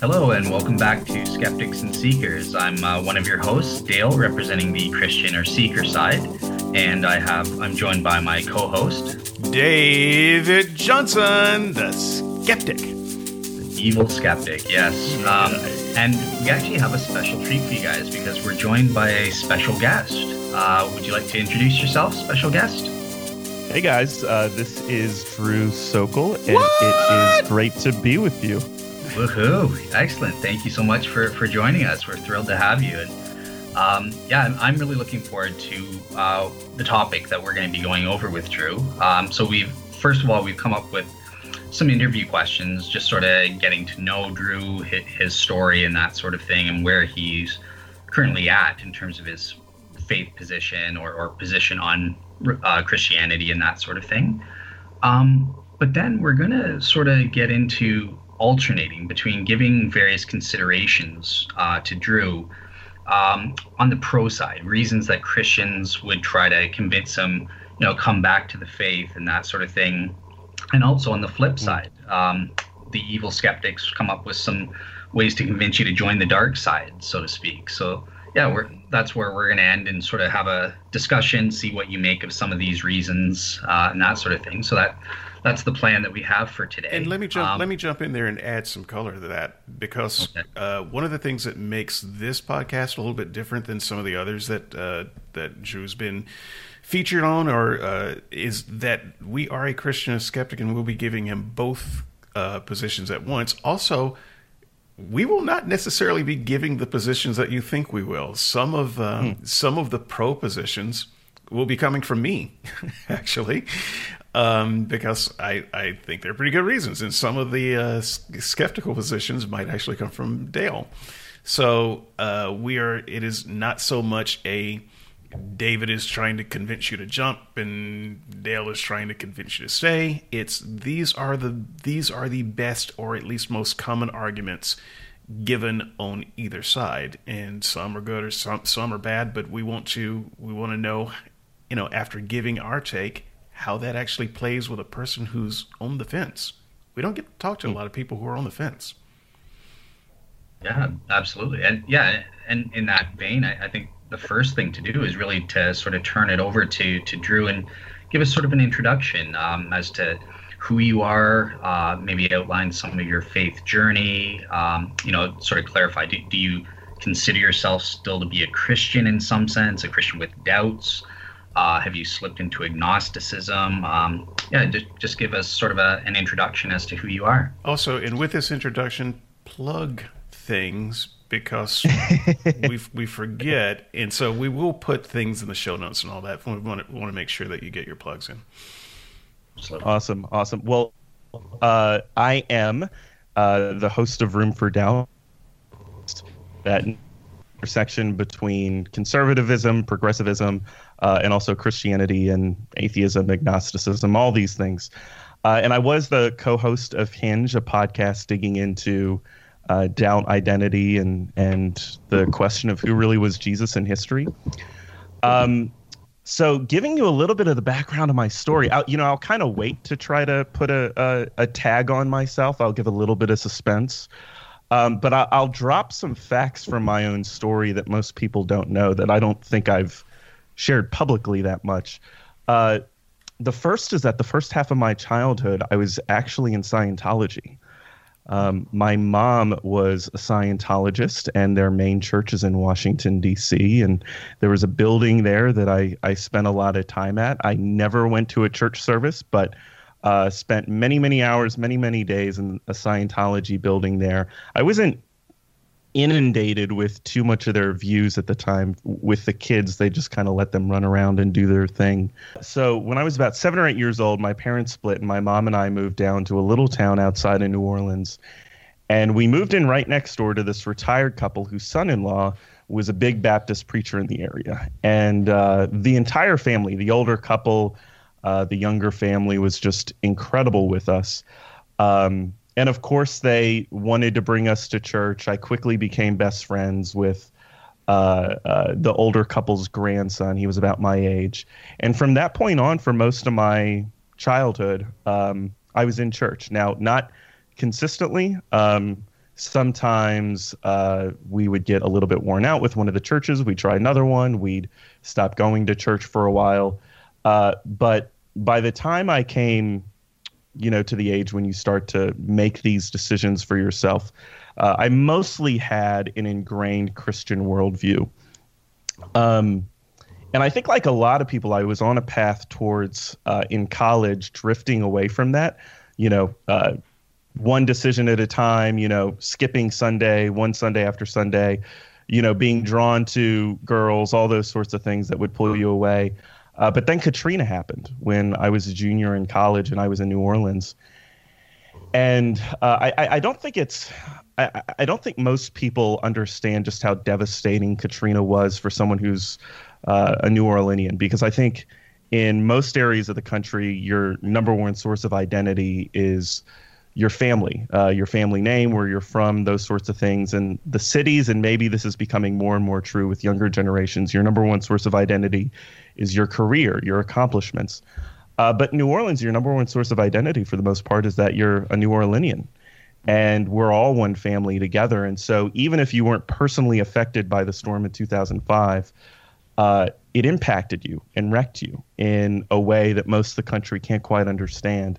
Hello, and welcome back to Skeptics and Seekers. I'm uh, one of your hosts, Dale, representing the Christian or Seeker side, and I have I'm joined by my co-host, David Johnson, the skeptic. The evil skeptic, yes. Um, and we actually have a special treat for you guys because we're joined by a special guest. Uh, would you like to introduce yourself, special guest? Hey guys, uh, this is Drew Sokol, and what? it is great to be with you. Woohoo! Excellent. Thank you so much for, for joining us. We're thrilled to have you. And um, yeah, I'm really looking forward to uh, the topic that we're going to be going over with Drew. Um, so we've first of all we've come up with some interview questions, just sort of getting to know Drew, his story, and that sort of thing, and where he's currently at in terms of his faith position or, or position on uh, Christianity and that sort of thing. Um, but then we're going to sort of get into alternating between giving various considerations uh, to Drew um, on the pro side, reasons that Christians would try to convince him, you know, come back to the faith and that sort of thing. And also on the flip mm. side, um, the evil skeptics come up with some ways to convince you to join the dark side, so to speak. So yeah, we're that's where we're going to end and sort of have a discussion, see what you make of some of these reasons uh, and that sort of thing. So that that's the plan that we have for today. And let me jump um, let me jump in there and add some color to that because okay. uh, one of the things that makes this podcast a little bit different than some of the others that uh, that Drew's been featured on, or uh, is that we are a Christian a skeptic, and we'll be giving him both uh, positions at once. Also. We will not necessarily be giving the positions that you think we will. Some of um, hmm. some of the pro positions will be coming from me, actually um, because I, I think they're pretty good reasons. And some of the uh, skeptical positions might actually come from Dale. So uh, we are. It is not so much a David is trying to convince you to jump and Dale is trying to convince you to stay. It's these are the these are the best or at least most common arguments given on either side. And some are good or some some are bad, but we want to we want to know, you know, after giving our take, how that actually plays with a person who's on the fence. We don't get to talk to a hmm. lot of people who are on the fence. Yeah, absolutely. And yeah, and in that vein, I, I, think the first thing to do is really to sort of turn it over to to Drew and give us sort of an introduction um, as to who you are, uh, maybe outline some of your faith journey, um, you know, sort of clarify. Do, do you consider yourself still to be a Christian in some sense, a Christian with doubts? Uh, have you slipped into agnosticism? Um, yeah, just, just give us sort of a, an introduction as to who you are. Also, and with this introduction, plug things because we we forget, and so we will put things in the show notes and all that. We want to, want to make sure that you get your plugs in. Awesome, awesome. Well, uh, I am uh, the host of Room for Doubt. That intersection between conservatism, progressivism, uh, and also Christianity and atheism, agnosticism, all these things. Uh, and I was the co-host of Hinge, a podcast digging into uh, doubt identity and and the question of who really was Jesus in history. Um, so, giving you a little bit of the background of my story, I'll, you know, I'll kind of wait to try to put a, a, a tag on myself. I'll give a little bit of suspense. Um, but I, will drop some facts from my own story that most people don't know that I don't think I've shared publicly that much. Uh, the first is that the first half of my childhood, I was actually in Scientology. Um, my mom was a Scientologist, and their main church is in Washington, D.C. And there was a building there that I, I spent a lot of time at. I never went to a church service, but uh, spent many, many hours, many, many days in a Scientology building there. I wasn't inundated with too much of their views at the time. With the kids, they just kind of let them run around and do their thing. So when I was about seven or eight years old, my parents split, and my mom and I moved down to a little town outside of New Orleans. And we moved in right next door to this retired couple whose son in law was a big Baptist preacher in the area. And uh, the entire family, the older couple, uh, the younger family was just incredible with us. Um, and of course, they wanted to bring us to church. I quickly became best friends with uh, uh, the older couple's grandson. He was about my age. And from that point on, for most of my childhood, um, I was in church. Now, not consistently. Um, Sometimes uh, we would get a little bit worn out with one of the churches. We'd try another one. We'd stop going to church for a while. Uh, but by the time I came, you know, to the age when you start to make these decisions for yourself, uh, I mostly had an ingrained Christian worldview. Um, and I think, like a lot of people, I was on a path towards uh, in college drifting away from that. You know, uh, one decision at a time, you know, skipping Sunday, one Sunday after Sunday, you know, being drawn to girls, all those sorts of things that would pull you away. Uh, but then Katrina happened when I was a junior in college and I was in New Orleans. And uh, I, I don't think it's, I, I don't think most people understand just how devastating Katrina was for someone who's uh, a New Orleanian, because I think in most areas of the country, your number one source of identity is your family, uh, your family name, where you're from, those sorts of things. And the cities, and maybe this is becoming more and more true with younger generations, your number one source of identity is your career, your accomplishments. Uh, but New Orleans, your number one source of identity for the most part is that you're a New Orleanian. And we're all one family together. And so even if you weren't personally affected by the storm in 2005, uh, it impacted you and wrecked you in a way that most of the country can't quite understand.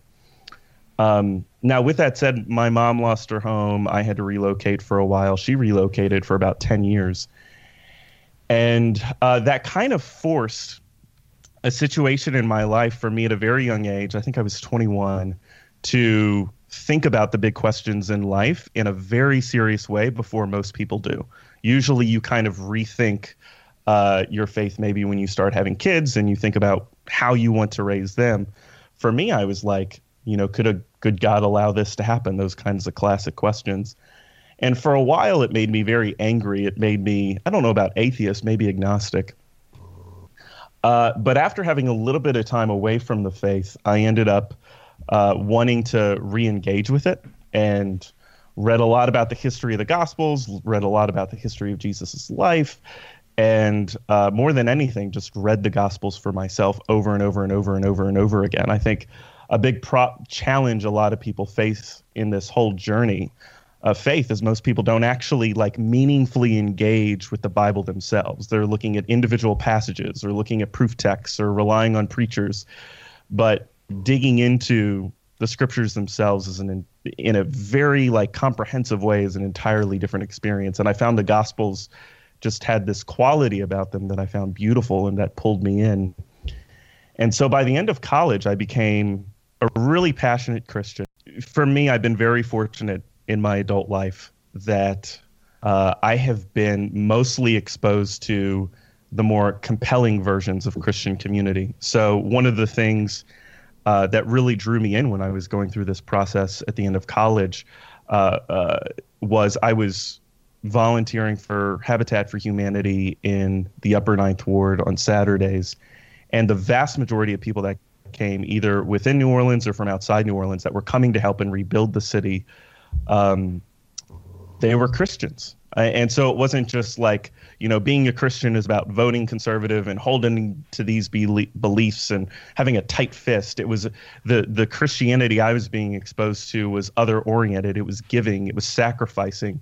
Um, now, with that said, my mom lost her home. I had to relocate for a while. She relocated for about 10 years. And uh, that kind of forced a situation in my life for me at a very young age. I think I was 21 to think about the big questions in life in a very serious way before most people do. Usually, you kind of rethink uh, your faith maybe when you start having kids and you think about how you want to raise them. For me, I was like, you know, could a good God allow this to happen? Those kinds of classic questions. And for a while, it made me very angry. It made me, I don't know about atheist, maybe agnostic. Uh, but after having a little bit of time away from the faith, I ended up uh, wanting to re engage with it and read a lot about the history of the Gospels, read a lot about the history of Jesus' life, and uh, more than anything, just read the Gospels for myself over and over and over and over and over again. I think a big pro- challenge a lot of people face in this whole journey of faith is most people don't actually like meaningfully engage with the Bible themselves. They're looking at individual passages or looking at proof texts or relying on preachers, but digging into the scriptures themselves is an in a very like comprehensive way is an entirely different experience. And I found the Gospels just had this quality about them that I found beautiful and that pulled me in. And so by the end of college, I became a really passionate Christian. For me, I've been very fortunate in my adult life that uh, I have been mostly exposed to the more compelling versions of Christian community. So, one of the things uh, that really drew me in when I was going through this process at the end of college uh, uh was I was volunteering for Habitat for Humanity in the Upper Ninth Ward on Saturdays. And the vast majority of people that came either within New Orleans or from outside New Orleans that were coming to help and rebuild the city, um, they were Christians. And so it wasn't just like, you know, being a Christian is about voting conservative and holding to these beliefs and having a tight fist. It was the the Christianity I was being exposed to was other oriented. It was giving. It was sacrificing.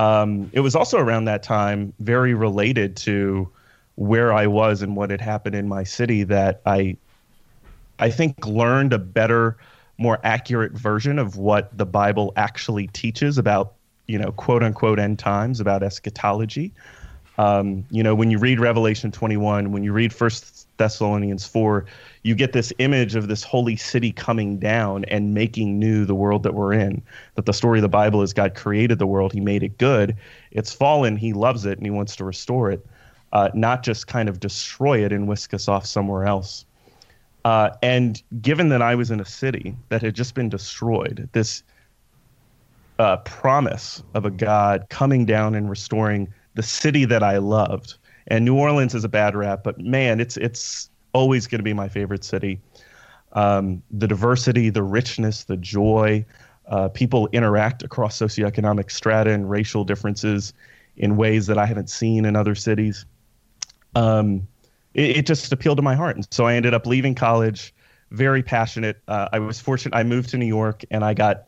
Um, it was also around that time very related to where I was and what had happened in my city that I I think, learned a better, more accurate version of what the Bible actually teaches about, you know, quote unquote end times, about eschatology. Um, you know, when you read Revelation 21, when you read First Thessalonians 4, you get this image of this holy city coming down and making new the world that we're in. That the story of the Bible is God created the world, He made it good. It's fallen, He loves it, and He wants to restore it, uh, not just kind of destroy it and whisk us off somewhere else. Uh, and given that I was in a city that had just been destroyed, this uh, promise of a God coming down and restoring the city that I loved. And New Orleans is a bad rap, but man, it's it's always going to be my favorite city. Um, the diversity, the richness, the joy. Uh, people interact across socioeconomic strata and racial differences in ways that I haven't seen in other cities. Um, it, it, just appealed to my heart. And so I ended up leaving college, very passionate. Uh, I was fortunate. I moved to New York and I got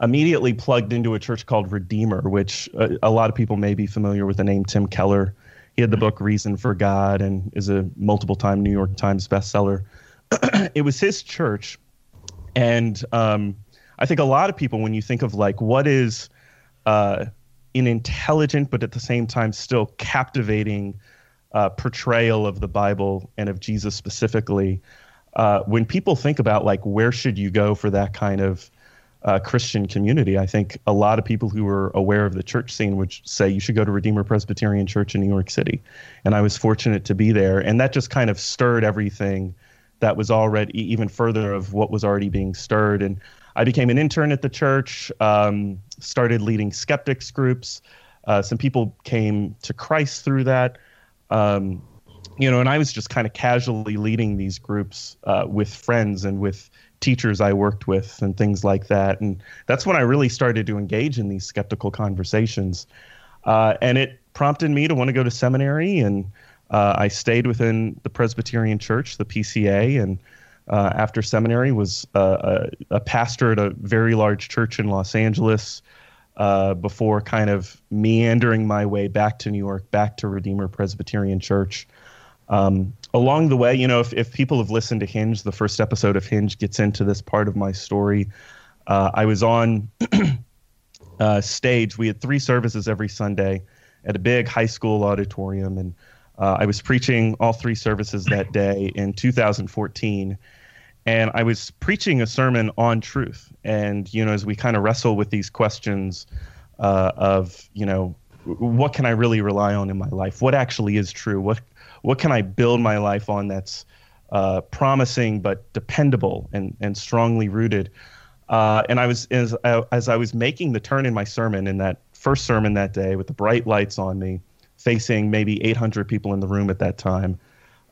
immediately plugged into a church called Redeemer, which a, a lot of people may be familiar with the name Tim Keller. He had the book Reason for God and is a multiple time New York Times bestseller. it was his church. And um, I think a lot of people, when you think of like what is uh, an intelligent but at the same time still captivating uh, portrayal of the Bible and of Jesus specifically, uh, when people think about like where should you go for that kind of uh, Christian community, I think a lot of people who are aware of the church scene would say you should go to Redeemer Presbyterian Church in New York City, and I was fortunate to be there, and that just kind of stirred everything that was already even further of what was already being stirred, and I became an intern at the church, um, started leading skeptics groups. Uh, some people came to Christ through that. Um, you know, and I was just kind of casually leading these groups uh, with friends and with teachers I worked with and things like that. And that's when I really started to engage in these skeptical conversations. Uh, and it prompted me to want to go to seminary. And uh, I stayed within the Presbyterian Church, the PCA, and uh, after seminary was a, a, pastor at a very large church in Los Angeles. Uh, before kind of meandering my way back to New York, back to Redeemer Presbyterian Church, um, along the way, you know, if, if people have listened to Hinge, the first episode of Hinge gets into this part of my story. Uh, I was on uh, stage. We had three services every Sunday at a big high school auditorium, and uh, I was preaching all three services that day in 2014. And I was preaching a sermon on truth. And, you know, as we kind of wrestle with these questions uh, of, you know, what can I really rely on in my life? What actually is true? What what can I build my life on that's uh, promising but dependable and, and strongly rooted. Uh, and I was as, as I was making the turn in my sermon in that first sermon that day with the bright lights on me, facing maybe 800 people in the room at that time.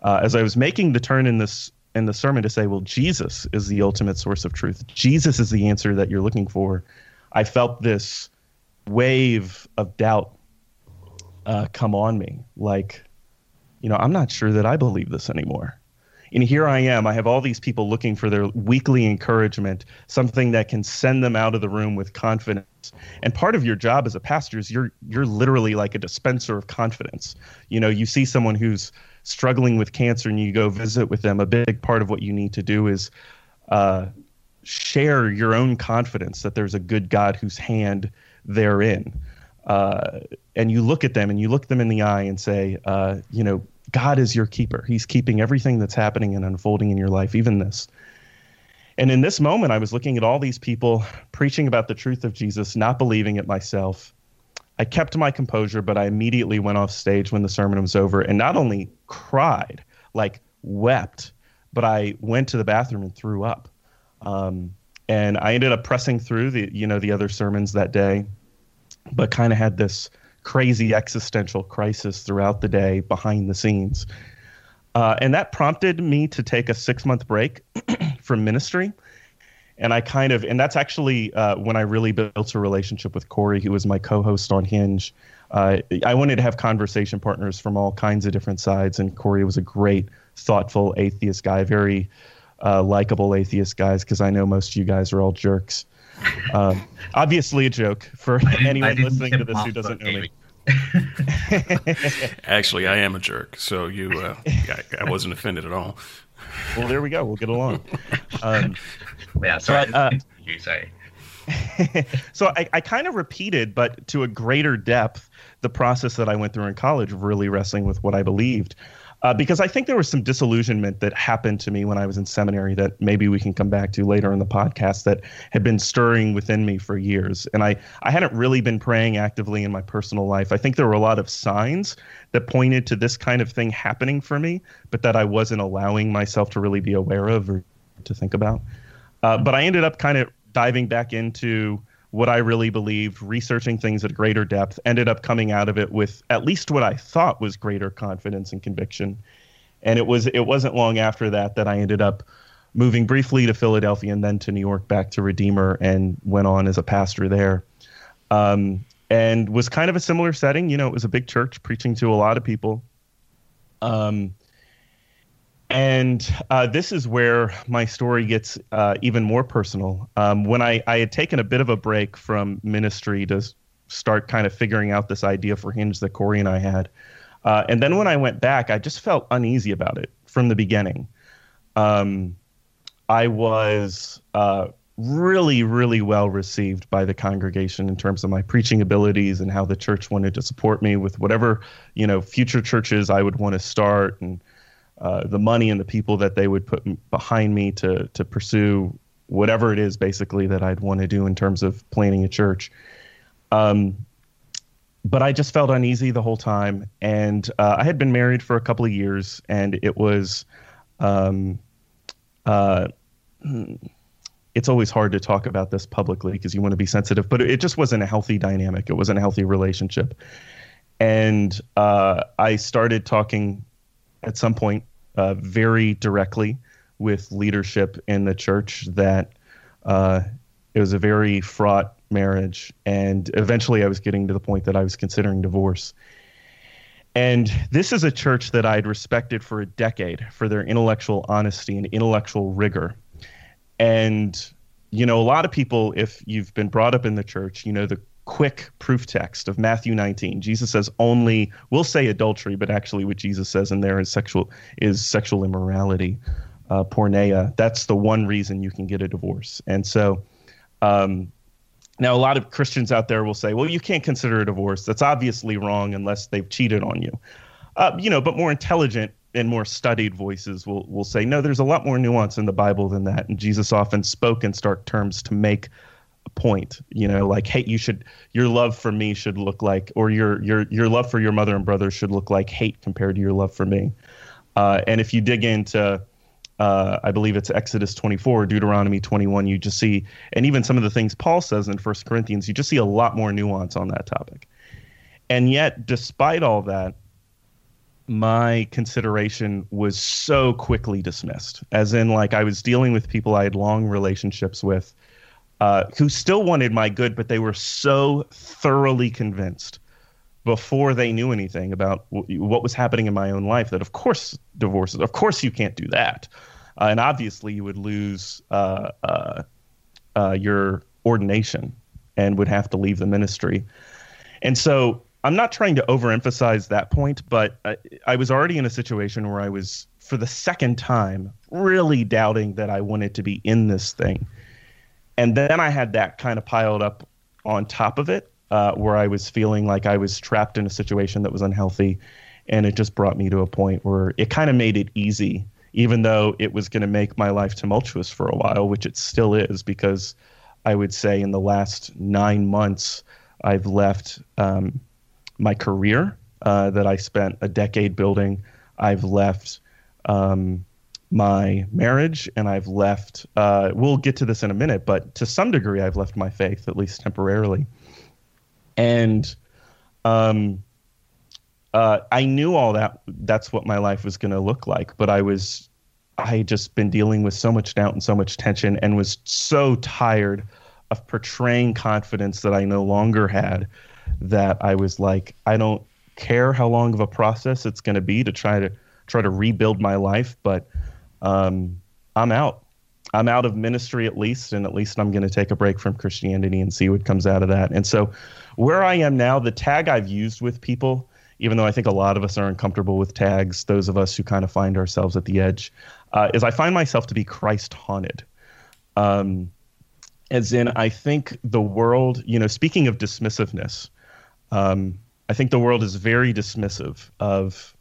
Uh, as I was making the turn in this in the sermon to say, well, Jesus is the ultimate source of truth. Jesus is the answer that you're looking for. I felt this wave of doubt uh, come on me, like you know, I'm not sure that I believe this anymore. And here I am. I have all these people looking for their weekly encouragement, something that can send them out of the room with confidence. And part of your job as a pastor is you're you're literally like a dispenser of confidence. You know, you see someone who's struggling with cancer and you go visit with them. A big part of what you need to do is uh, share your own confidence that there's a good God whose hand they're in. Uh, and you look at them and you look them in the eye and say, uh, you know, God is your keeper. He's keeping everything that's happening and unfolding in your life, even this. And in this moment, I was looking at all these people preaching about the truth of Jesus, not believing it myself. I kept my composure, but I immediately went off stage when the sermon was over and not only cried, like wept, but I went to the bathroom and threw up. Um, and I ended up pressing through the, you know, the other sermons that day, but kind of had this crazy existential crisis throughout the day behind the scenes. Uh, and that prompted me to take a six month break from ministry. And I kind of, and that's actually uh, when I really built a relationship with Corey, who was my co host on Hinge. Uh, I wanted to have conversation partners from all kinds of different sides, and Corey was a great, thoughtful atheist guy, very uh, likable atheist guys, because I know most of you guys are all jerks. Um, obviously, a joke for anyone listening to this who doesn't know me. Actually, I am a jerk, so you, uh, I, I, wasn't offended at all. Well, there we go. We'll get along. Um, yeah, sorry. But, uh, you say. so I, I kind of repeated, but to a greater depth, the process that I went through in college of really wrestling with what I believed uh, because I think there was some disillusionment that happened to me when I was in seminary that maybe we can come back to later in the podcast that had been stirring within me for years. And I, I hadn't really been praying actively in my personal life. I think there were a lot of signs that pointed to this kind of thing happening for me, but that I wasn't allowing myself to really be aware of or to think about. Uh, but I ended up kind of diving back into what I really believed, researching things at greater depth, ended up coming out of it with at least what I thought was greater confidence and conviction. And it was it wasn't long after that that I ended up moving briefly to Philadelphia and then to New York back to Redeemer and went on as a pastor there. Um, and was kind of a similar setting. You know, it was a big church preaching to a lot of people. Um, And uh, this is where my story gets uh, even more personal. Um, when I, I had taken a bit of a break from ministry to start kind of figuring out this idea for Hinge that Corey and I had. Uh, and then when I went back, I just felt uneasy about it from the beginning. Um, I was uh, really, really well received by the congregation in terms of my preaching abilities and how the church wanted to support me with whatever you know future churches I would want to start and uh, the money and the people that they would put behind me to to pursue whatever it is basically that I'd want to do in terms of planning a church. Um, but I just felt uneasy the whole time, and uh, I had been married for a couple of years, and it was, um, uh, it's always hard to talk about this publicly because you want to be sensitive, but it just wasn't a healthy dynamic. It wasn't a healthy relationship, and uh, I started talking at some point uh, very directly with leadership in the church that uh, it was a very fraught marriage. And eventually I was getting to the point that I was considering divorce. And this is a church that I'd respected for a decade for their intellectual honesty and intellectual rigor. And, you know, a lot of people, if you've been brought up in the church, you know, the quick proof text of Matthew 19. Jesus says only we'll say adultery, but actually what Jesus says in there is sexual is sexual immorality, uh, porneia. That's the one reason you can get a divorce. And so um, now a lot of Christians out there will say, well, you can't consider a divorce. That's obviously wrong unless they've cheated on you. Uh, you know, but more intelligent and more studied voices will will say, no, there's a lot more nuance in the Bible than that. And Jesus often spoke in stark terms to make point you know like hey you should your love for me should look like or your your your love for your mother and brother should look like hate compared to your love for me uh, and if you dig into uh, I believe it's Exodus 24, Deuteronomy 21. You just see, and even some of the things Paul says in First Corinthians, you just see a lot more nuance on that topic. And yet, despite all that, my consideration was so quickly dismissed. As in, like, I was dealing with people I had long relationships with uh, who still wanted my good, but they were so thoroughly convinced before they knew anything about w- what was happening in my own life that, of course, divorces, of course, you can't do that. Uh, and obviously, you would lose uh, uh, uh your ordination and would have to leave the ministry. And so, I'm not trying to overemphasize that point, but I, I was already in a situation where I was, for the second time, really doubting that I wanted to be in this thing and then I had that kind of piled up on top of it, uh, where I was feeling like I was trapped in a situation that was unhealthy, and it just brought me to a point where it kind of made it easy, even though it was going to make my life tumultuous for a while, which it still is, because I would say in the last nine months I've left um, my career uh, that I spent a decade building. I've left. Um, my marriage and I've left, uh, we'll get to this in a minute, but to some degree, I've left my faith, at least temporarily. And um, uh, I knew all that, that's what my life was going to look like, but I was, I had just been dealing with so much doubt and so much tension and was so tired of portraying confidence that I no longer had that I was like, I don't care how long of a process it's going to be to try to try to rebuild my life, but um, I'm out. I'm out of ministry at least, and at least I'm going to take a break from Christianity and see what comes out of that. And so, where I am now, the tag I've used with people, even though I think a lot of us are uncomfortable with tags, those of us who kind of find ourselves at the edge, uh, is I find myself to be Christ haunted. Um, as in, I think the world, you know, speaking of dismissiveness, um, I think the world is very dismissive of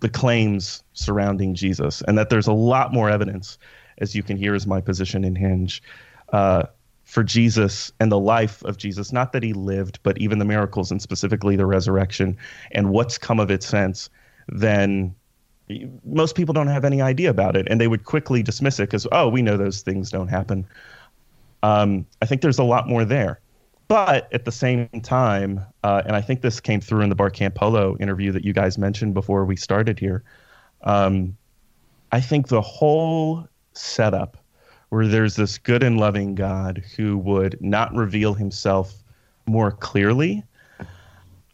the claims surrounding Jesus, and that there's a lot more evidence, as you can hear, is my position in Hinge, uh, for Jesus and the life of Jesus. Not that he lived, but even the miracles and specifically the resurrection and what's come of it since. Then most people don't have any idea about it, and they would quickly dismiss it because, oh, we know those things don't happen. Um, I think there's a lot more there. But at the same time, uh, and I think this came through in the Bart Campolo interview that you guys mentioned before we started here. Um, I think the whole setup where there's this good and loving God who would not reveal himself more clearly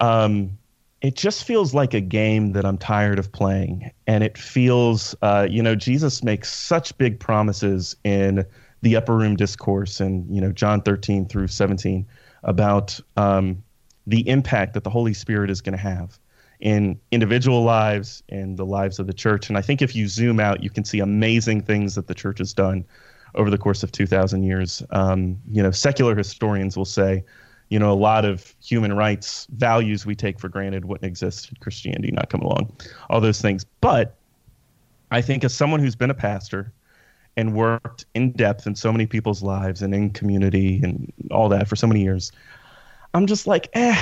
um, it just feels like a game that I'm tired of playing. And it feels, uh, you know, Jesus makes such big promises in the upper room discourse and, you know, John 13 through 17 about um, the impact that the Holy Spirit is going to have in individual lives and the lives of the church. And I think if you zoom out, you can see amazing things that the church has done over the course of 2,000 years. Um, you know, secular historians will say, you know, a lot of human rights values we take for granted wouldn't exist had Christianity not come along, all those things. But I think as someone who's been a pastor and worked in depth in so many people's lives and in community and all that for so many years, I'm just like, eh,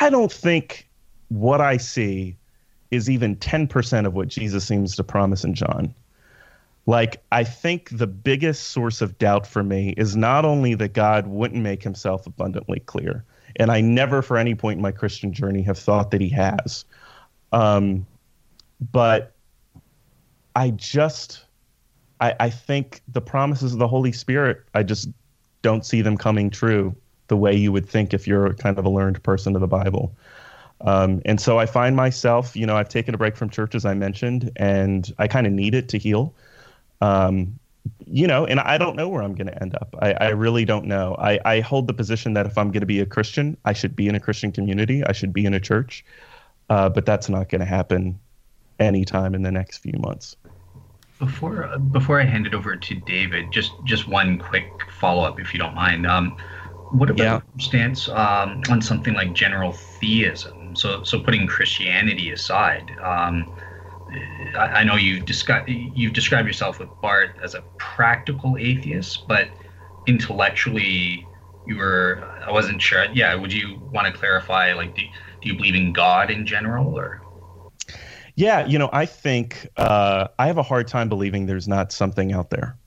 I don't think what I see is even 10% of what Jesus seems to promise in John. Like i think the biggest source of doubt for me is not only that god wouldn't make himself abundantly clear and i never for any point in my christian journey have thought that he has um, but i just I, I think the promises of the holy spirit i just don't see them coming true the way you would think if you're kind of a learned person of the bible um, and so I find myself, you know, I've taken a break from church, as I mentioned, and I kind of need it to heal. Um, you know, and I don't know where I'm going to end up. I, I really don't know. I, I hold the position that if I'm going to be a Christian, I should be in a Christian community. I should be in a church. Uh, but that's not going to happen anytime in the next few months. Before before I hand it over to David, just just one quick follow up, if you don't mind. Um, what about yeah. stance um, on something like general theism? So so putting Christianity aside. Um, I, know you describe you've described yourself with Bart as a practical atheist, but intellectually you were I wasn't sure. Yeah, would you want to clarify? Like, do, do you believe in God in general, or? Yeah, you know, I think uh, I have a hard time believing there's not something out there.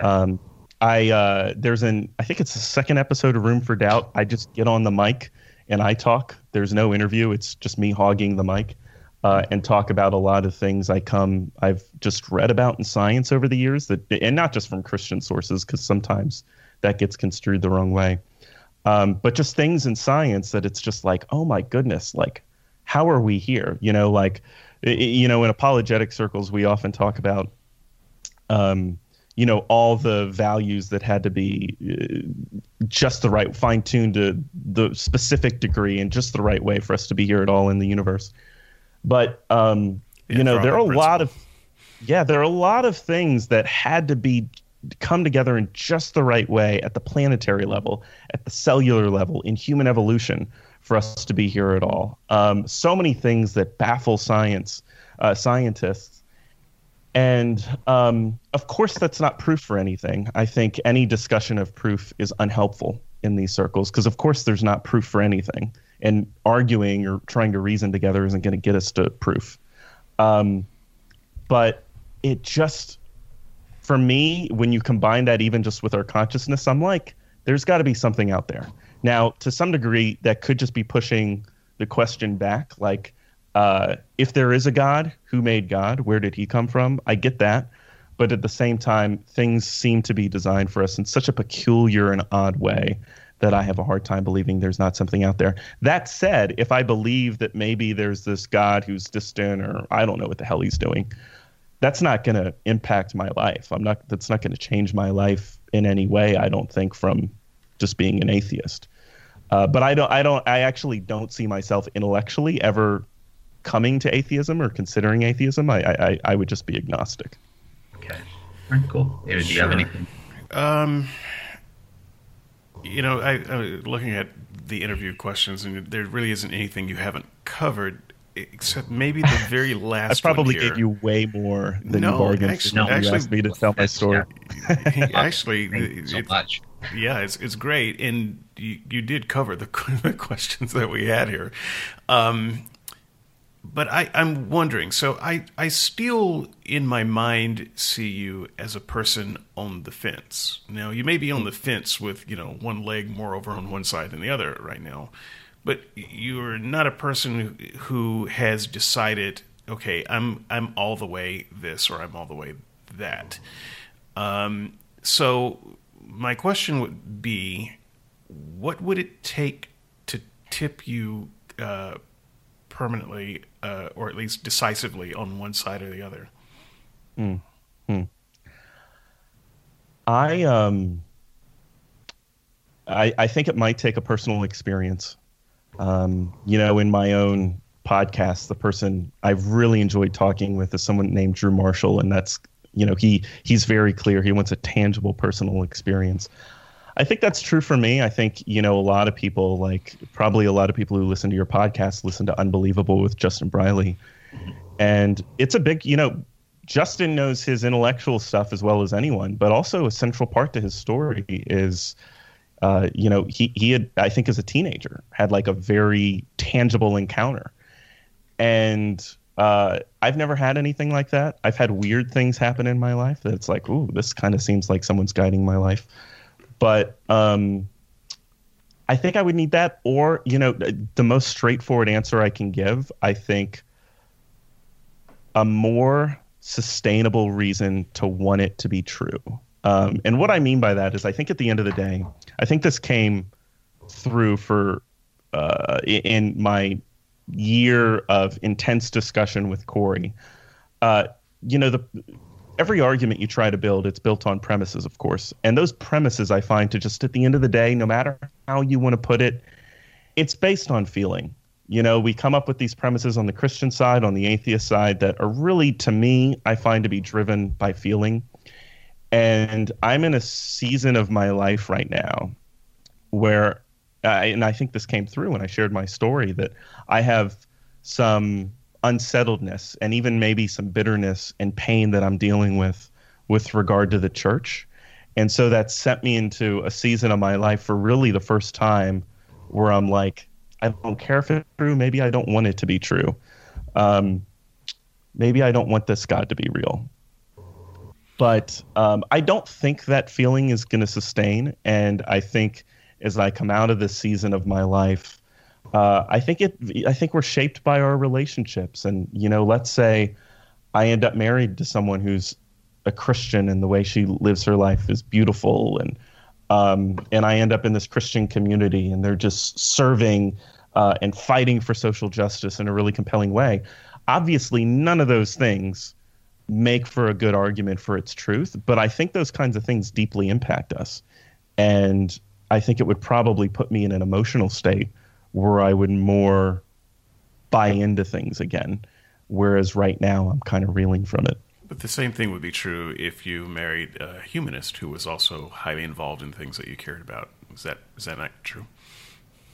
Um, I uh, there's an I think it's the second episode of Room for Doubt. I just get on the mic and I talk. There's no interview. It's just me hogging the mic uh, and talk about a lot of things I come I've just read about in science over the years that and not just from Christian sources because sometimes that gets construed the wrong way, um, but just things in science that it's just like oh my goodness like how are we here you know like you know in apologetic circles we often talk about um, you know all the values that had to be uh, just the right fine tuned to the specific degree and just the right way for us to be here at all in the universe but um, yeah, you know, there are a principle. lot of yeah, there are a lot of things that had to be come together in just the right way at the planetary level, at the cellular level, in human evolution for us to be here at all. Um, so many things that baffle science, uh, scientists. And um, of course, that's not proof for anything. I think any discussion of proof is unhelpful in these circles because, of course, there's not proof for anything and arguing or trying to reason together isn't going to get us to proof. Um, but it just, for me, when you combine that even just with our consciousness, I'm like, there's got to be something out there. Now, to some degree, that could just be pushing the question back. Like, uh, if there is a God, who made God? Where did he come from? I get that. But at the same time, things seem to be designed for us in such a peculiar and odd way that I have a hard time believing there's not something out there. That said, if I believe that maybe there's this God who's distant or I don't know what the hell he's doing, that's not going to impact my life. I'm not that's not going to change my life in any way, I don't think from just being an atheist. Uh, but I don't I don't I actually don't see myself intellectually ever coming to atheism or considering atheism. I I, I would just be agnostic. Okay. All right, cool. David, do you have anything? Um you know, I, I looking at the interview questions, and there really isn't anything you haven't covered except maybe the very last. I probably gave you way more than no, you bargained. Actually, no, actually, you asked me to tell my story. Yeah. actually, so much. Yeah, it's it's great, and you, you did cover the, the questions that we had here. Um, but I, I'm wondering. So I, I still, in my mind, see you as a person on the fence. Now you may be on the fence with you know one leg more over on one side than the other right now, but you're not a person who has decided, okay, I'm I'm all the way this or I'm all the way that. Um, so my question would be, what would it take to tip you? Uh, permanently uh, or at least decisively on one side or the other. Mm. I um I I think it might take a personal experience. Um, you know, in my own podcast, the person I've really enjoyed talking with is someone named Drew Marshall, and that's you know he he's very clear. He wants a tangible personal experience. I think that's true for me. I think you know a lot of people, like probably a lot of people who listen to your podcast, listen to Unbelievable with Justin Brierley, and it's a big you know Justin knows his intellectual stuff as well as anyone, but also a central part to his story is, uh, you know, he he had I think as a teenager had like a very tangible encounter, and uh, I've never had anything like that. I've had weird things happen in my life that's like, ooh, this kind of seems like someone's guiding my life, but um, I think I would need that, or you know, the most straightforward answer I can give, I think. A more sustainable reason to want it to be true. Um, and what I mean by that is, I think at the end of the day, I think this came through for uh, in my year of intense discussion with Corey. Uh, you know, the every argument you try to build, it's built on premises, of course, and those premises I find to just at the end of the day, no matter how you want to put it, it's based on feeling you know, we come up with these premises on the Christian side, on the atheist side, that are really, to me, I find to be driven by feeling. And I'm in a season of my life right now where, I, and I think this came through when I shared my story, that I have some unsettledness and even maybe some bitterness and pain that I'm dealing with with regard to the church. And so that sent me into a season of my life for really the first time where I'm like, I don't care if it's true. Maybe I don't want it to be true. Um, maybe I don't want this God to be real. But um, I don't think that feeling is going to sustain. And I think as I come out of this season of my life, uh, I think it. I think we're shaped by our relationships. And you know, let's say I end up married to someone who's a Christian, and the way she lives her life is beautiful, and um, and I end up in this Christian community, and they're just serving uh, and fighting for social justice in a really compelling way. Obviously, none of those things make for a good argument for its truth, but I think those kinds of things deeply impact us. And I think it would probably put me in an emotional state where I would more buy into things again. Whereas right now, I'm kind of reeling from it. But the same thing would be true if you married a humanist who was also highly involved in things that you cared about. Is that is that not true?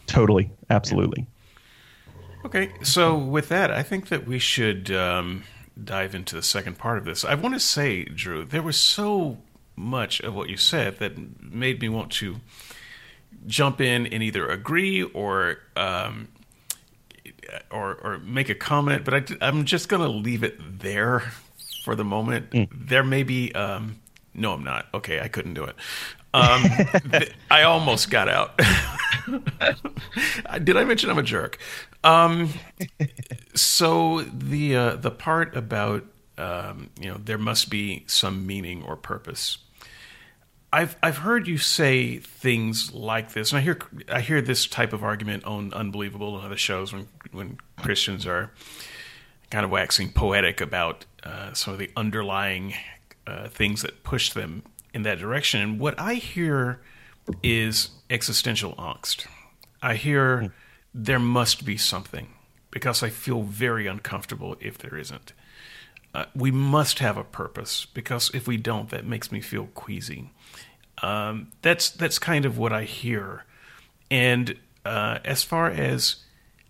Totally, absolutely. Yeah. Okay, so with that, I think that we should um, dive into the second part of this. I want to say, Drew, there was so much of what you said that made me want to jump in and either agree or um, or, or make a comment, but I, am just going to leave it there for the moment. Mm. There may be. Um, no, I'm not. Okay, I couldn't do it. Um, th- I almost got out. Did I mention I'm a jerk? Um, so the uh, the part about um, you know there must be some meaning or purpose. I've I've heard you say things like this, and I hear I hear this type of argument on Unbelievable and other shows when when Christians are kind of waxing poetic about uh, some of the underlying uh, things that push them in that direction. And what I hear is existential angst. I hear hmm. there must be something because I feel very uncomfortable if there isn't. Uh, we must have a purpose because if we don't, that makes me feel queasy. Um, that's that's kind of what I hear. And uh, as far as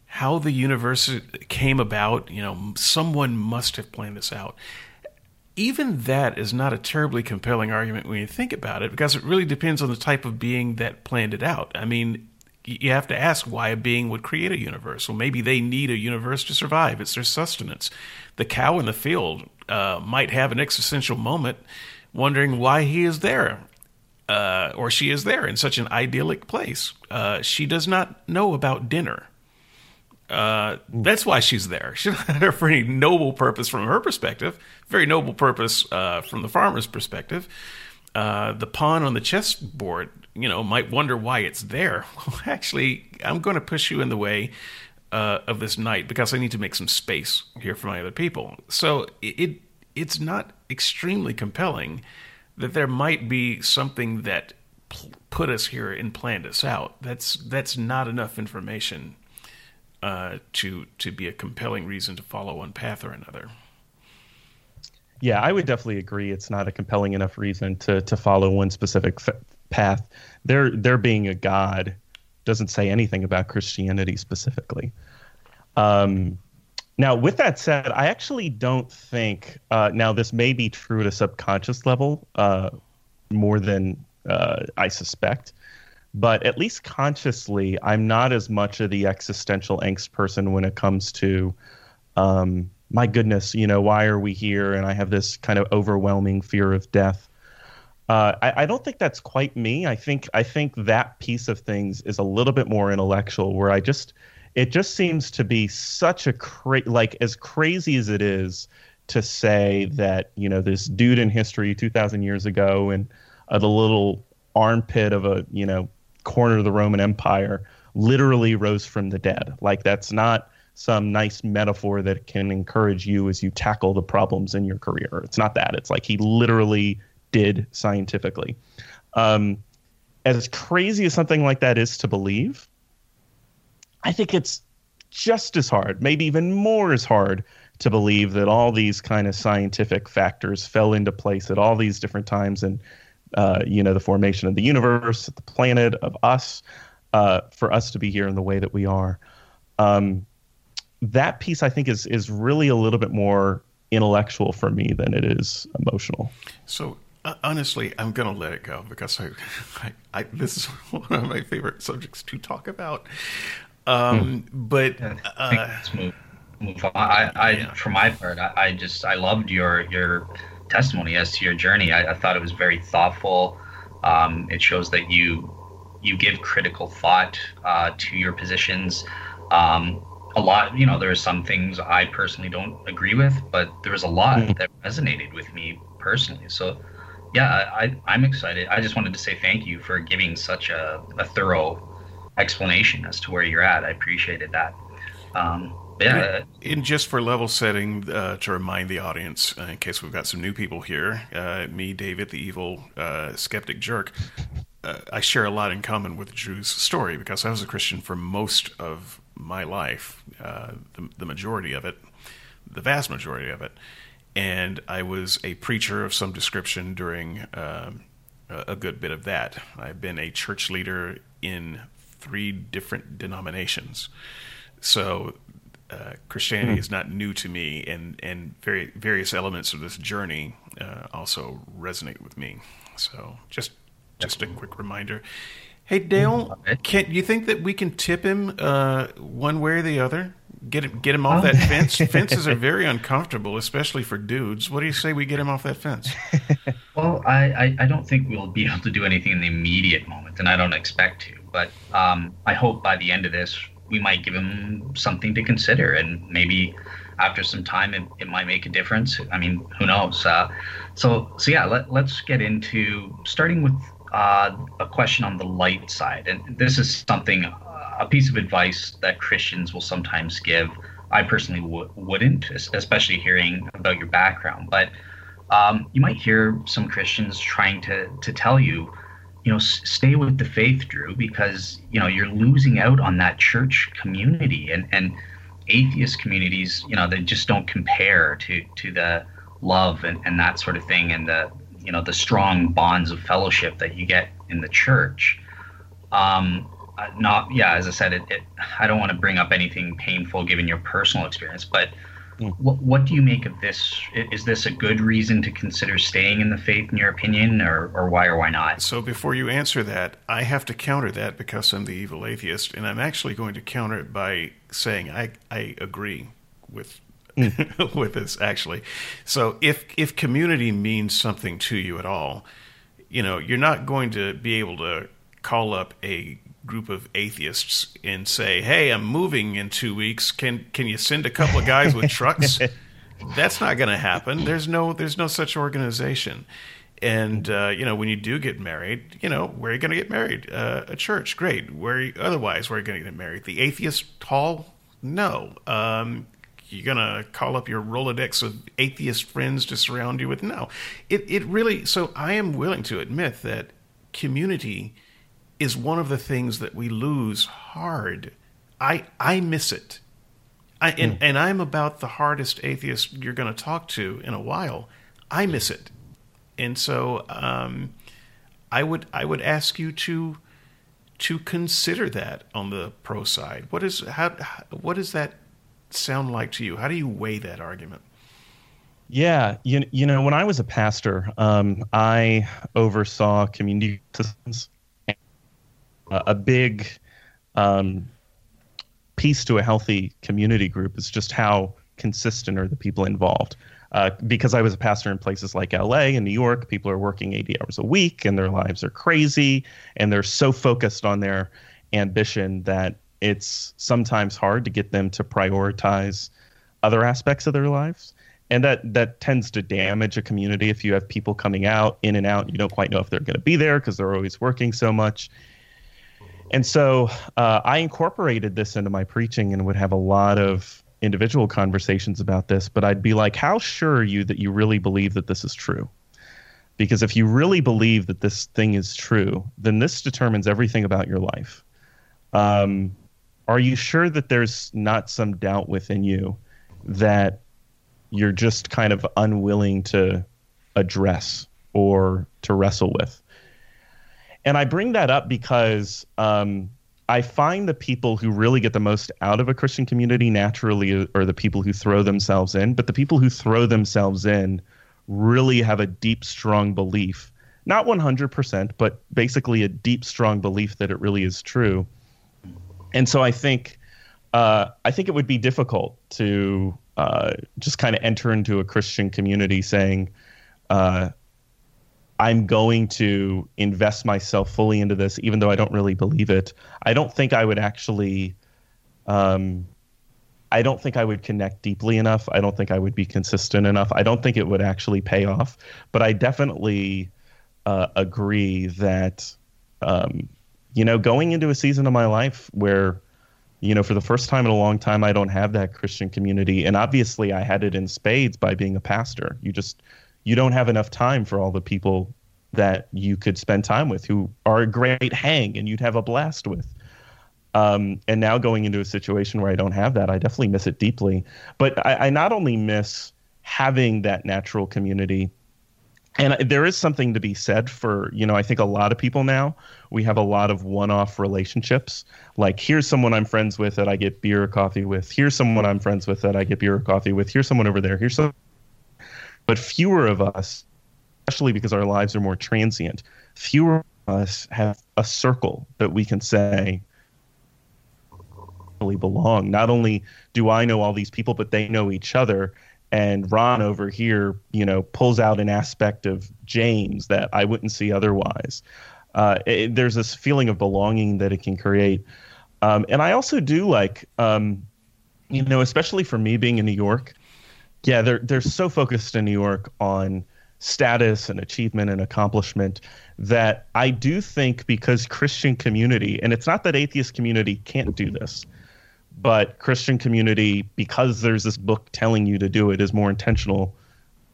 how the universe came about, you know, someone must have planned this out even that is not a terribly compelling argument when you think about it, because it really depends on the type of being that planned it out. I mean, you have to ask why a being would create a universe. Well, maybe they need a universe to survive. It's their sustenance. The cow in the field uh, might have an existential moment, wondering why he is there. Uh, or she is there in such an idyllic place. Uh, she does not know about dinner. Uh, that's why she's there. She's not there for any noble purpose from her perspective. Very noble purpose uh, from the farmer's perspective. Uh, the pawn on the chessboard, you know, might wonder why it's there. Well, actually, I'm going to push you in the way uh, of this knight because I need to make some space here for my other people. So it it's not extremely compelling that there might be something that pl- put us here and planned us out. That's that's not enough information uh, to to be a compelling reason to follow one path or another. Yeah, I would definitely agree. It's not a compelling enough reason to to follow one specific f- path. There, there being a God doesn't say anything about Christianity specifically. Um, now, with that said, I actually don't think. Uh, now, this may be true at a subconscious level uh, more than uh, I suspect, but at least consciously, I'm not as much of the existential angst person when it comes to, um, my goodness, you know, why are we here? And I have this kind of overwhelming fear of death. Uh, I, I, don't think that's quite me. I think I think that piece of things is a little bit more intellectual, where I just it just seems to be such a cra- like as crazy as it is to say that you know this dude in history 2,000 years ago and uh, the little armpit of a you know corner of the Roman Empire literally rose from the dead. Like that's not some nice metaphor that can encourage you as you tackle the problems in your career. It's not that. It's like he literally did scientifically. Um, as crazy as something like that is to believe, I think it's just as hard, maybe even more as hard to believe that all these kind of scientific factors fell into place at all these different times and uh, you know the formation of the universe, the planet, of us, uh, for us to be here in the way that we are. Um, that piece, I think, is is really a little bit more intellectual for me than it is emotional. So uh, honestly, I'm gonna let it go because I, I, I, this is one of my favorite subjects to talk about. Um, mm. But uh, move, move on. I, I yeah. for my part, I, I, just I loved your your testimony as to your journey. I, I thought it was very thoughtful. Um, it shows that you you give critical thought uh, to your positions. Um, a lot, you know, there are some things I personally don't agree with, but there was a lot mm. that resonated with me personally. So yeah, I, I'm excited. I just wanted to say thank you for giving such a, a thorough explanation as to where you're at. I appreciated that. Um, yeah. And just for level setting, uh, to remind the audience, uh, in case we've got some new people here, uh, me, David, the evil uh, skeptic jerk, uh, I share a lot in common with Drew's story because I was a Christian for most of my life, uh, the, the majority of it, the vast majority of it and I was a preacher of some description during uh, a good bit of that. I've been a church leader in three different denominations, so uh, Christianity mm. is not new to me, and and very various elements of this journey uh, also resonate with me. So just just a quick reminder. Hey Dale, can you think that we can tip him uh, one way or the other? Get him, get him off that fence. Fences are very uncomfortable, especially for dudes. What do you say we get him off that fence? Well, I, I, I don't think we'll be able to do anything in the immediate moment, and I don't expect to. But um, I hope by the end of this, we might give him something to consider, and maybe after some time, it, it might make a difference. I mean, who knows? Uh, so, so yeah, let, let's get into starting with uh, a question on the light side, and this is something a piece of advice that Christians will sometimes give. I personally w- wouldn't, especially hearing about your background. But um, you might hear some Christians trying to to tell you, you know, stay with the faith, Drew, because you know you're losing out on that church community and and atheist communities. You know, they just don't compare to to the love and, and that sort of thing and the you know the strong bonds of fellowship that you get in the church. Um, not yeah as i said it, it i don't want to bring up anything painful given your personal experience but. What, what do you make of this? Is this a good reason to consider staying in the faith in your opinion or, or why or why not? So before you answer that i have to counter that because i'm the evil atheist and i'm actually going to counter it by saying i, I agree with mm. with this actually. So if if community means something to you at all you know you're not going to be able to call up a group of atheists and say, "Hey, I'm moving in two weeks. Can can you send a couple of guys with trucks?" That's not going to happen. There's no there's no such organization. And uh, you know, when you do get married, you know, where are you going to get married? Uh, a church, great. Where you, otherwise, where are you going to get married? The atheist hall, No. Um, you're gonna call up your Rolodex of atheist friends to surround you with. No, it it really. So I am willing to admit that community is one of the things that we lose hard. I I miss it. I, and, mm. and I'm about the hardest atheist you're going to talk to in a while. I miss it, and so um, I would I would ask you to to consider that on the pro side. What is how what does that sound like to you? How do you weigh that argument? Yeah, you, you know, when I was a pastor, um, I oversaw community systems. A big um, piece to a healthy community group is just how consistent are the people involved. Uh, because I was a pastor in places like LA and New York, people are working 80 hours a week and their lives are crazy and they're so focused on their ambition that it's sometimes hard to get them to prioritize other aspects of their lives. And that, that tends to damage a community if you have people coming out, in and out, you don't quite know if they're going to be there because they're always working so much. And so uh, I incorporated this into my preaching and would have a lot of individual conversations about this, but I'd be like, how sure are you that you really believe that this is true? Because if you really believe that this thing is true, then this determines everything about your life. Um, are you sure that there's not some doubt within you that you're just kind of unwilling to address or to wrestle with? And I bring that up because um, I find the people who really get the most out of a Christian community naturally are the people who throw themselves in. But the people who throw themselves in really have a deep, strong belief, not 100%, but basically a deep, strong belief that it really is true. And so I think, uh, I think it would be difficult to uh, just kind of enter into a Christian community saying, uh, I'm going to invest myself fully into this, even though I don't really believe it. I don't think I would actually. Um, I don't think I would connect deeply enough. I don't think I would be consistent enough. I don't think it would actually pay off. But I definitely uh, agree that, um, you know, going into a season of my life where, you know, for the first time in a long time, I don't have that Christian community. And obviously, I had it in spades by being a pastor. You just you don't have enough time for all the people that you could spend time with who are a great hang and you'd have a blast with. Um, and now going into a situation where I don't have that, I definitely miss it deeply. But I, I not only miss having that natural community, and there is something to be said for, you know, I think a lot of people now, we have a lot of one off relationships. Like, here's someone I'm friends with that I get beer or coffee with. Here's someone I'm friends with that I get beer or coffee with. Here's someone over there. Here's some but fewer of us, especially because our lives are more transient, fewer of us have a circle that we can say really belong. Not only do I know all these people, but they know each other. And Ron over here, you know, pulls out an aspect of James that I wouldn't see otherwise. Uh, it, there's this feeling of belonging that it can create. Um, and I also do like, um, you know, especially for me being in New York, yeah, they're they're so focused in New York on status and achievement and accomplishment that I do think because Christian community, and it's not that atheist community can't do this, but Christian community, because there's this book telling you to do it, is more intentional,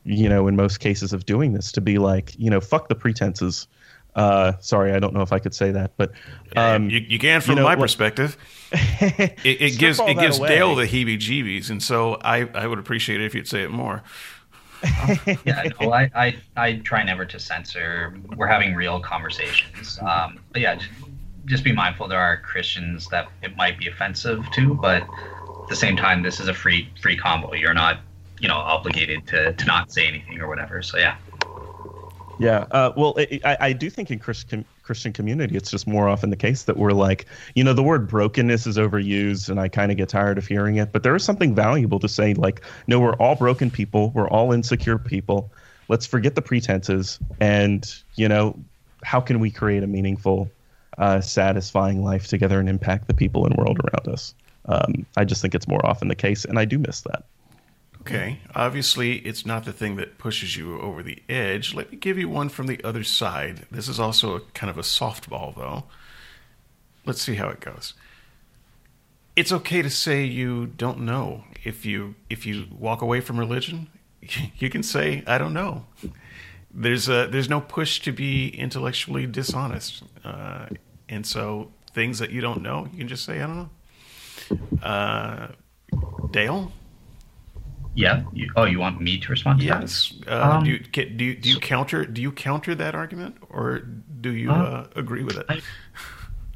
you know, in most cases of doing this to be like, you know, fuck the pretenses. Uh, sorry, I don't know if I could say that, but um, you, you, can from you know, my perspective. it, it gives it gives away. Dale the heebie-jeebies, and so I, I would appreciate it if you'd say it more. yeah, no, I, I I try never to censor. We're having real conversations. Um, but yeah, just, just be mindful there are Christians that it might be offensive to, but at the same time, this is a free free combo. You're not you know obligated to to not say anything or whatever. So yeah. Yeah. Uh, well, it, I, I do think in Christian Christian community, it's just more often the case that we're like, you know, the word brokenness is overused, and I kind of get tired of hearing it. But there is something valuable to say, like, no, we're all broken people, we're all insecure people. Let's forget the pretenses, and you know, how can we create a meaningful, uh, satisfying life together and impact the people and world around us? Um, I just think it's more often the case, and I do miss that. Okay, obviously it's not the thing that pushes you over the edge. Let me give you one from the other side. This is also a kind of a softball, though. Let's see how it goes. it's okay to say you don't know. If you if you walk away from religion, you can say I don't know. There's a there's no push to be intellectually dishonest, uh, and so things that you don't know, you can just say I don't know. Uh, Dale. Yeah. You, oh, you want me to respond? To that? yes. Uh, um, do, you, do you do you counter do you counter that argument, or do you uh, uh, agree with it? I,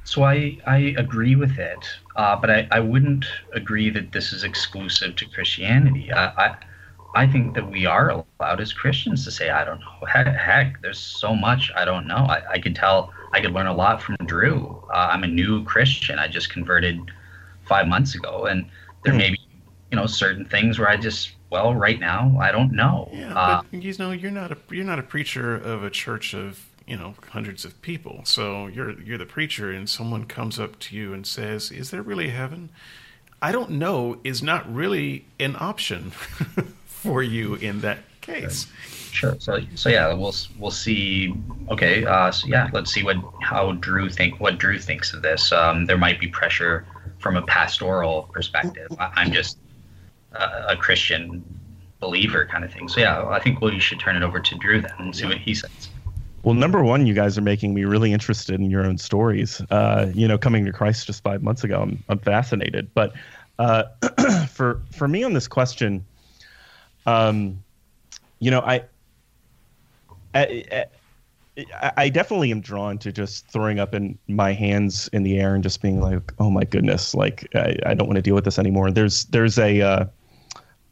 so I I agree with it, uh, but I, I wouldn't agree that this is exclusive to Christianity. I, I I think that we are allowed as Christians to say I don't know. Heck, heck there's so much I don't know. I, I could tell I could learn a lot from Drew. Uh, I'm a new Christian. I just converted five months ago, and there mm. may be you know certain things where I just well right now I don't know. Yeah, uh, but you know you're not a you're not a preacher of a church of you know hundreds of people. So you're you're the preacher, and someone comes up to you and says, "Is there really heaven?" I don't know is not really an option for you in that case. Sure. So, so yeah, we'll we'll see. Okay. Uh, so yeah, let's see what how Drew think what Drew thinks of this. Um, there might be pressure from a pastoral perspective. I, am just a Christian believer kind of thing. So yeah, I think we should turn it over to Drew then and see what he says. Well, number one, you guys are making me really interested in your own stories. Uh, you know, coming to Christ just five months ago, I'm, I'm fascinated. But uh, for for me on this question, um, you know, I, I, I definitely am drawn to just throwing up in my hands in the air and just being like, "Oh my goodness!" Like I, I don't want to deal with this anymore. There's there's a uh,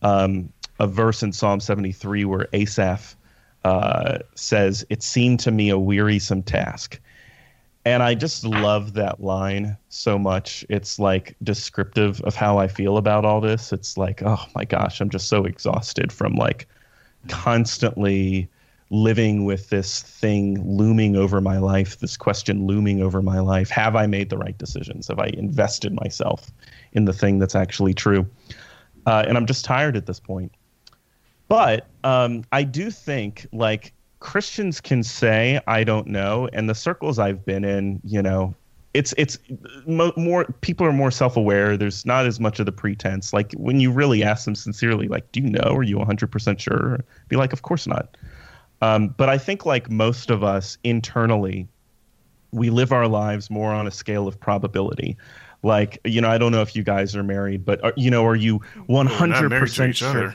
um, a verse in Psalm 73 where Asaph uh, says, It seemed to me a wearisome task. And I just love that line so much. It's like descriptive of how I feel about all this. It's like, oh my gosh, I'm just so exhausted from like constantly living with this thing looming over my life, this question looming over my life. Have I made the right decisions? Have I invested myself in the thing that's actually true? Uh, and I'm just tired at this point. But um, I do think like Christians can say I don't know, and the circles I've been in, you know, it's it's mo- more people are more self-aware. There's not as much of the pretense. Like when you really ask them sincerely, like, "Do you know? Are you 100% sure?" Be like, "Of course not." Um, but I think like most of us internally, we live our lives more on a scale of probability like you know i don't know if you guys are married but are, you know are you 100% sure?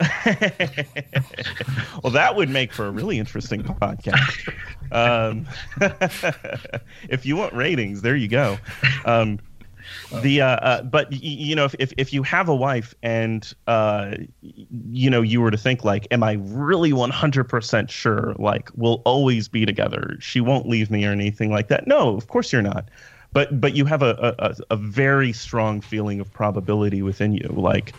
Well that would make for a really interesting podcast. Um, if you want ratings there you go. Um, the uh, uh, but you know if, if if you have a wife and uh you know you were to think like am i really 100% sure like we'll always be together she won't leave me or anything like that? No of course you're not but but you have a, a, a very strong feeling of probability within you. Like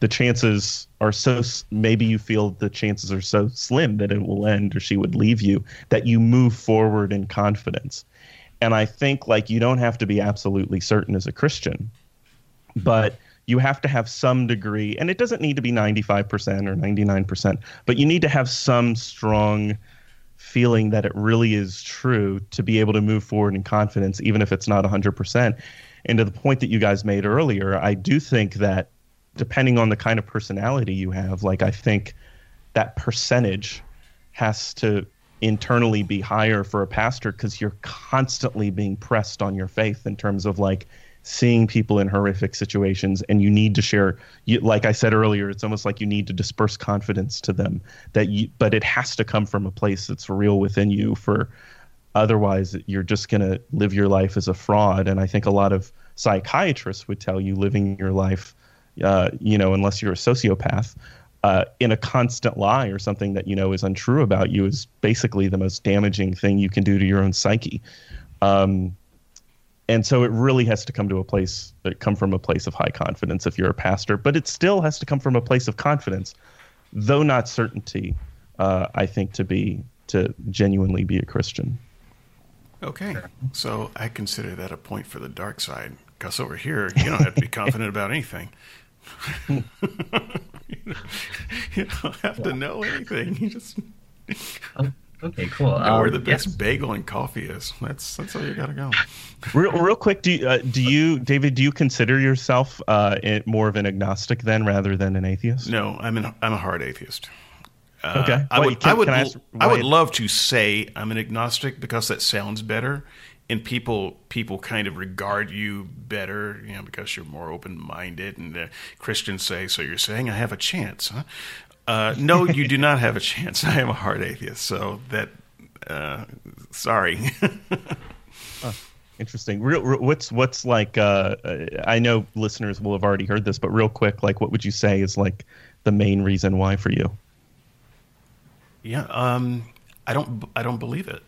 the chances are so maybe you feel the chances are so slim that it will end or she would leave you that you move forward in confidence. And i think like you don't have to be absolutely certain as a christian but you have to have some degree and it doesn't need to be 95% or 99% but you need to have some strong feeling that it really is true to be able to move forward in confidence, even if it's not 100%. And to the point that you guys made earlier, I do think that depending on the kind of personality you have, like I think that percentage has to internally be higher for a pastor because you're constantly being pressed on your faith in terms of like seeing people in horrific situations and you need to share you, like i said earlier it's almost like you need to disperse confidence to them that you but it has to come from a place that's real within you for otherwise you're just going to live your life as a fraud. And i think a lot of psychiatrists would tell you living your life uh, you know unless you're a sociopath uh, in a constant lie or something that you know is untrue about you is basically the most damaging thing you can do to your own psyche. Um, and so it really has to come to a place come from a place of high confidence if you're a pastor but it still has to come from a place of confidence though not certainty uh, i think to be to genuinely be a christian. Okay. So i consider that a point for the dark side. Because over here you don't have to be confident about anything. You don't have to know anything. You just Okay, cool. Um, where the best yes. bagel and coffee is. That's that's where you gotta go. real, real quick, do you, uh, do you, David? Do you consider yourself uh, more of an agnostic then, rather than an atheist? No, I'm an I'm a hard atheist. Uh, okay. I would can, I would I, I would love to say I'm an agnostic because that sounds better, and people people kind of regard you better, you know, because you're more open minded. And the Christians say, "So you're saying I have a chance?" Huh? Uh, no, you do not have a chance. I am a hard atheist, so that uh, sorry. interesting. Real, real, what's what's like? Uh, I know listeners will have already heard this, but real quick, like, what would you say is like the main reason why for you? Yeah, um, I don't. I don't believe it.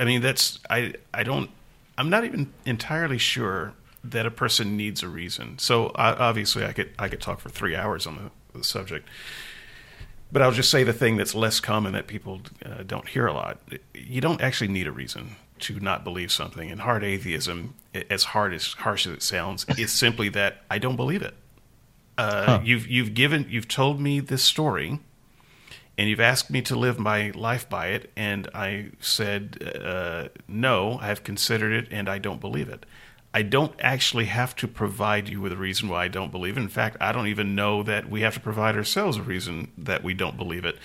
I mean, that's I. I don't. I'm not even entirely sure that a person needs a reason. So obviously, I could I could talk for three hours on the the subject. But I'll just say the thing that's less common that people uh, don't hear a lot. You don't actually need a reason to not believe something. And hard atheism, as hard as harsh as it sounds, is simply that I don't believe it. Uh, huh. You've you've given you've told me this story, and you've asked me to live my life by it, and I said uh, no. I've considered it, and I don't believe it. I don't actually have to provide you with a reason why I don't believe it. In fact, I don't even know that we have to provide ourselves a reason that we don't believe it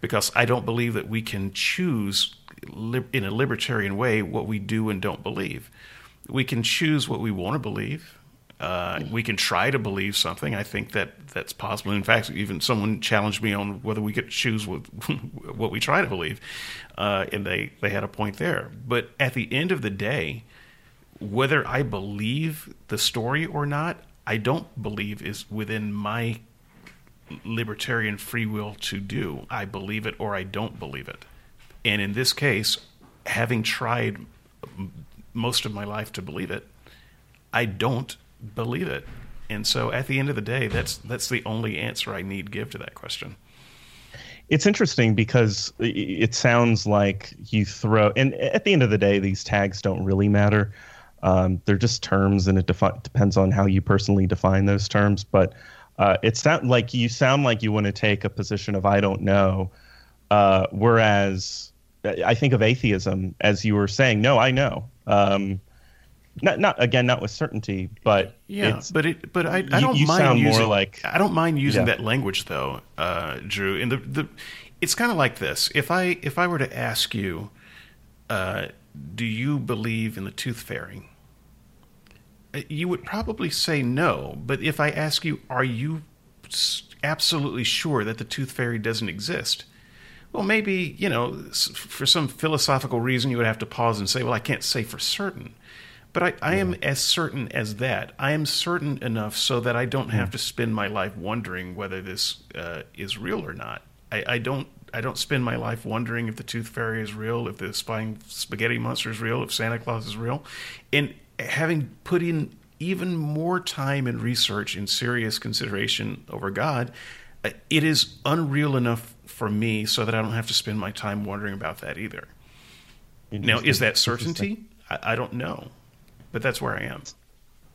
because I don't believe that we can choose in a libertarian way what we do and don't believe. We can choose what we want to believe. Uh, we can try to believe something. I think that that's possible. In fact, even someone challenged me on whether we could choose what, what we try to believe, uh, and they, they had a point there. But at the end of the day, whether I believe the story or not, I don't believe is within my libertarian free will to do. I believe it or I don't believe it. And in this case, having tried most of my life to believe it, I don't believe it. And so at the end of the day, that's that's the only answer I need give to that question. It's interesting because it sounds like you throw and at the end of the day these tags don't really matter um, they're just terms, and it defi- depends on how you personally define those terms. But uh, it sound like you sound like you want to take a position of I don't know, uh, whereas I think of atheism as you were saying. No, I know. Um, not, not again, not with certainty, but yeah, but it, but I, I don't you, you mind using like I don't mind using yeah. that language though, uh, Drew. And the the it's kind of like this. If I if I were to ask you, uh, do you believe in the tooth fairy? You would probably say no. But if I ask you, are you absolutely sure that the tooth fairy doesn't exist? Well, maybe, you know, for some philosophical reason, you would have to pause and say, well, I can't say for certain. But I, I am as certain as that. I am certain enough so that I don't have hmm. to spend my life wondering whether this uh, is real or not. I, I don't I don't spend my life wondering if the tooth fairy is real, if the flying spaghetti monster is real, if Santa Claus is real. And having put in even more time and research and serious consideration over God, uh, it is unreal enough for me so that I don't have to spend my time wondering about that either. Now, is that certainty? I, I, don't know, but that's where I am.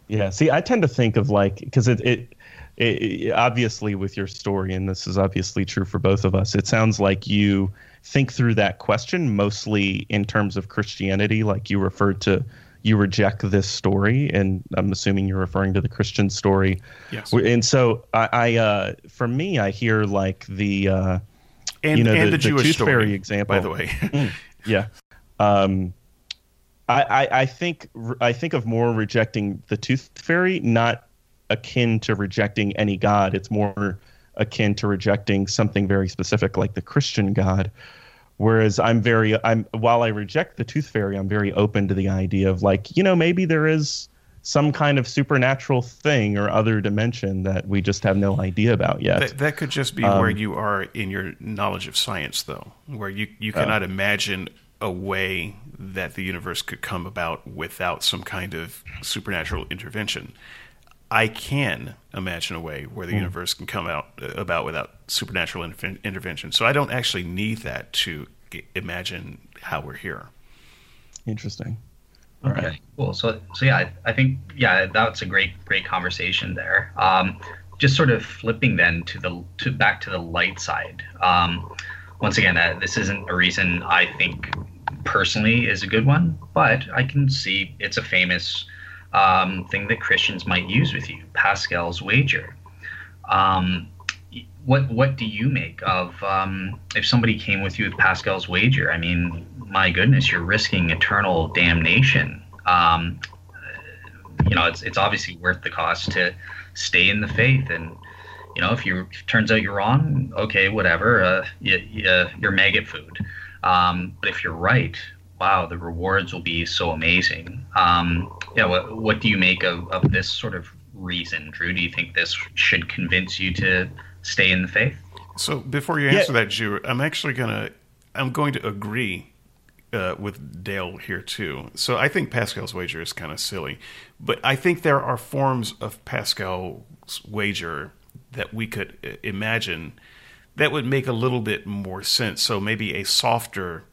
Yeah. See, I tend to think of like because it, it, it obviously with your story, and this is obviously true for both of us. It sounds like you think through that question mostly in terms of Christianity, like you referred to you reject this story, and I'm assuming you're referring to the Christian story. Yes. And so I, I uh, for me, I hear like the uh, and, you know and the, the Jewish story, fairy example. By the way, mm, yeah. Um, I, I, I think I think of more rejecting the tooth fairy, not akin to rejecting any god. It's more akin to rejecting something very specific, like the Christian God, Whereas I'm very, I'm while I reject the tooth fairy, I'm very open to the idea of like, you know, maybe there is some kind of supernatural thing or other dimension that we just have no idea about yet. That, that could just be um, where you are in your knowledge of science, though, where you, you cannot uh, imagine a way that the universe could come about without some kind of supernatural intervention. I can imagine a way where the mm. universe can come out uh, about without supernatural intervention. So I don't actually need that to imagine how we're here. Interesting. Okay, right. cool. So, so yeah, I think yeah, that's a great, great conversation there. Um, just sort of flipping then to the to back to the light side. Um, once again, uh, this isn't a reason I think personally is a good one, but I can see it's a famous um, thing that Christians might use with you Pascal's wager. Um, what what do you make of um, if somebody came with you with Pascal's wager? I mean, my goodness, you're risking eternal damnation. Um, you know, it's it's obviously worth the cost to stay in the faith, and you know, if you if turns out you're wrong, okay, whatever, uh, you, you, you're maggot food. Um, but if you're right, wow, the rewards will be so amazing. Um, yeah, what what do you make of, of this sort of reason, Drew? Do you think this should convince you to stay in the faith? So before you answer yeah. that, Drew, I'm actually gonna I'm going to agree uh, with Dale here too. So I think Pascal's wager is kind of silly, but I think there are forms of Pascal's wager that we could uh, imagine that would make a little bit more sense. So maybe a softer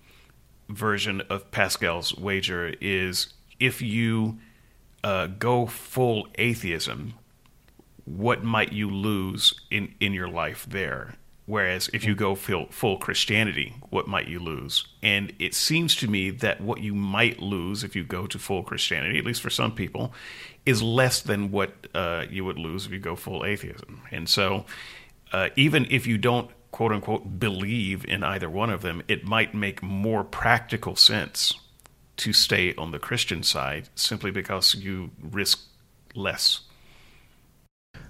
version of Pascal's wager is if you uh, go full atheism, what might you lose in, in your life there? Whereas if you go full, full Christianity, what might you lose? And it seems to me that what you might lose if you go to full Christianity, at least for some people, is less than what uh, you would lose if you go full atheism. And so, uh, even if you don't quote unquote believe in either one of them, it might make more practical sense to stay on the Christian side simply because you risk less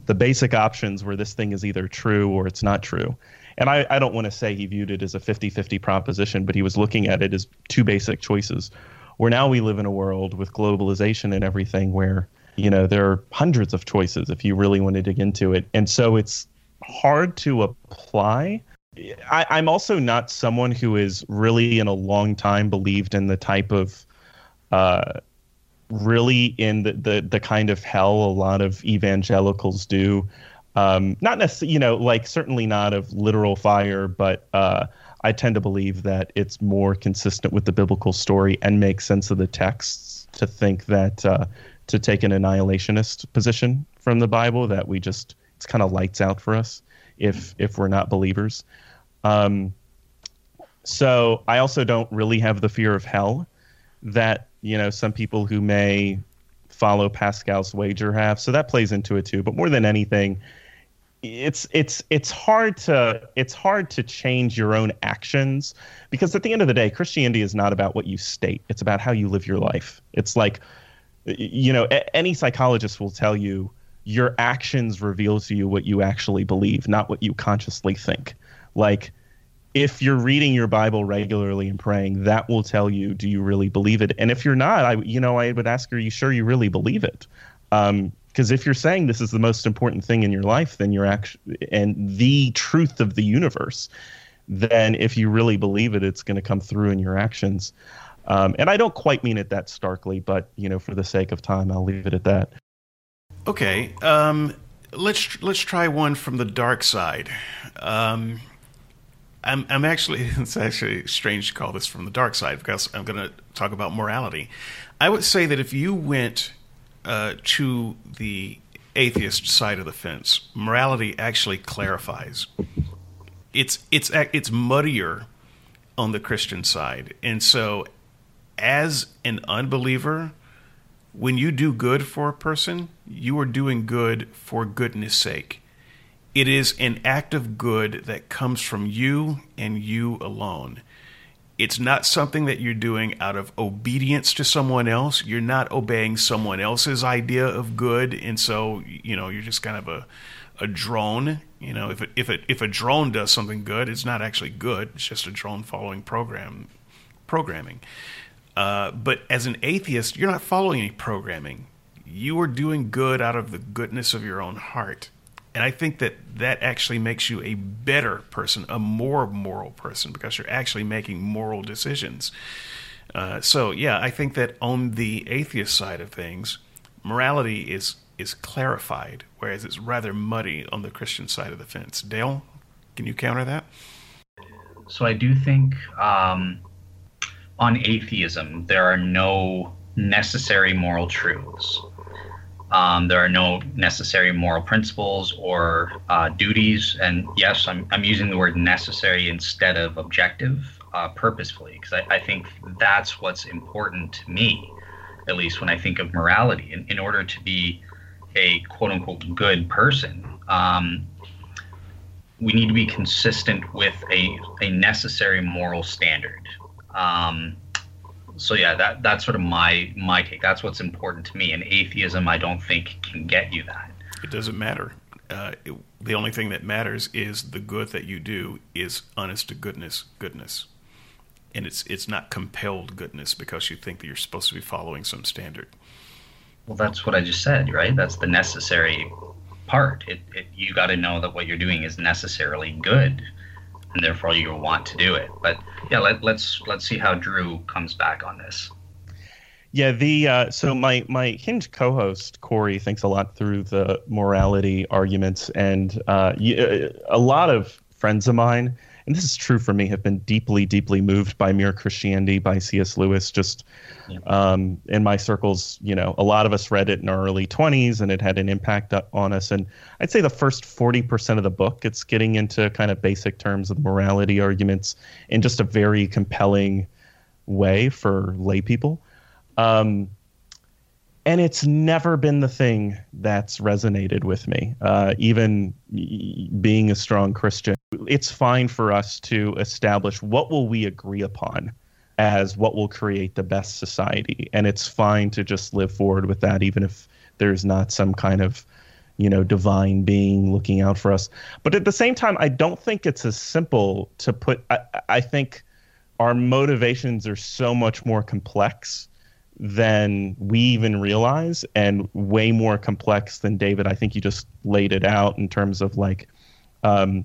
the basic options where this thing is either true or it's not true. And I, I don't want to say he viewed it as a 50 50 proposition, but he was looking at it as two basic choices. Where now we live in a world with globalization and everything where, you know, there are hundreds of choices if you really want to dig into it. And so it's hard to apply. I, I'm also not someone who is really in a long time believed in the type of uh, really in the, the, the kind of hell a lot of evangelicals do. Um, not necessarily, you know, like certainly not of literal fire, but uh, I tend to believe that it's more consistent with the biblical story and makes sense of the texts to think that uh, to take an annihilationist position from the Bible that we just it's kind of lights out for us if if we're not believers. Um, so I also don't really have the fear of hell that you know some people who may follow Pascal's wager have. So that plays into it too. But more than anything, it's it's it's hard to it's hard to change your own actions because at the end of the day, Christianity is not about what you state. It's about how you live your life. It's like you know, any psychologist will tell you your actions reveal to you what you actually believe, not what you consciously think. Like if you're reading your Bible regularly and praying, that will tell you do you really believe it. And if you're not, I you know I would ask, are you sure you really believe it? Because um, if you're saying this is the most important thing in your life, then you're actually and the truth of the universe, then if you really believe it, it's going to come through in your actions. Um, and I don't quite mean it that starkly, but you know, for the sake of time, I'll leave it at that. Okay, um, let's let's try one from the dark side. Um, I'm, I'm actually, it's actually strange to call this from the dark side because I'm going to talk about morality. I would say that if you went uh, to the atheist side of the fence, morality actually clarifies. It's it's it's muddier on the Christian side, and so as an unbeliever, when you do good for a person, you are doing good for goodness sake. It is an act of good that comes from you and you alone. It's not something that you're doing out of obedience to someone else. You're not obeying someone else's idea of good, and so you know you're just kind of a a drone. You know, if it, if it, if a drone does something good, it's not actually good. It's just a drone following program programming. Uh, but as an atheist, you're not following any programming. You are doing good out of the goodness of your own heart. And I think that that actually makes you a better person, a more moral person, because you're actually making moral decisions. Uh, so, yeah, I think that on the atheist side of things, morality is is clarified, whereas it's rather muddy on the Christian side of the fence. Dale, can you counter that? So I do think um, on atheism there are no necessary moral truths. Um, there are no necessary moral principles or uh, duties. And yes, I'm, I'm using the word necessary instead of objective uh, purposefully because I, I, think that's what's important to me, at least when I think of morality. In, in order to be a quote unquote good person, um, we need to be consistent with a, a necessary moral standard. Um, so yeah, that that's sort of my my take. That's what's important to me. And atheism, I don't think can get you that. It doesn't matter. Uh, it, the only thing that matters is the good that you do is honest to goodness, goodness, and it's it's not compelled goodness because you think that you're supposed to be following some standard. Well, that's what I just said, right? That's the necessary part. It, it you got to know that what you're doing is necessarily good and therefore you want to do it. But yeah, let, let's let's see how Drew comes back on this. Yeah, the uh, so my my hinge co-host Corey thinks a lot through the morality arguments, and uh, a lot of friends of mine and this is true for me, have been deeply, deeply moved by Mere Christianity by C.S. Lewis. Just yeah. um, in my circles, you know, a lot of us read it in our early 20s and it had an impact on us. And I'd say the first 40% of the book, it's getting into kind of basic terms of morality arguments in just a very compelling way for lay people. Um, and it's never been the thing that's resonated with me, uh, even being a strong Christian. It's fine for us to establish what will we agree upon as what will create the best society. And it's fine to just live forward with that even if there's not some kind of you know divine being looking out for us. But at the same time i don't think it's as simple to put i, I think our motivations are so much more complex than we even realize and way more complex than david i think you just laid it out in terms of like um,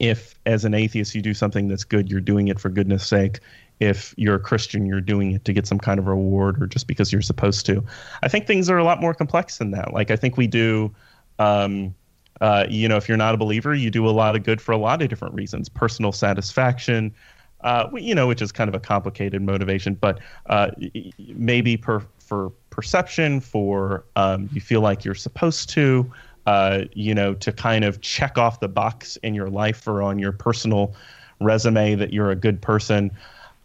if as an atheist you do something that's good, you're doing it for goodness sake. If you're a Christian, you're doing it to get some kind of reward or just because you're supposed to. I think things are a lot more complex than that. Like I think we do um, uh, you know, if you're not a believer, you do a lot of good for a lot of different reasons. Personal satisfaction, uh, you know, which is kind of a complicated motivation, but uh, maybe per, for perception, for um, you feel like you're supposed to uh, you know, to kind of check off the box in your life or on your personal resume that you're a good person.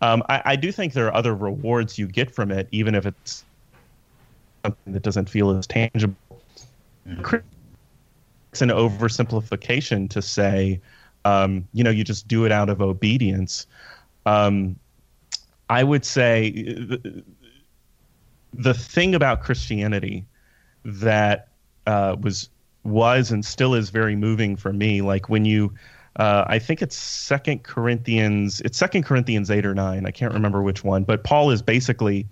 Um, I, I, do think there are other rewards you get from it, even if it's something that doesn't feel as tangible. Mm-hmm. It's an oversimplification to say, um, you know, you just do it out of obedience. Um, I would say the, the thing about Christianity that uh, was was and still is very moving for me. Like when you, uh, I think it's Second Corinthians, it's Second Corinthians eight or nine. I can't remember which one, but Paul is basically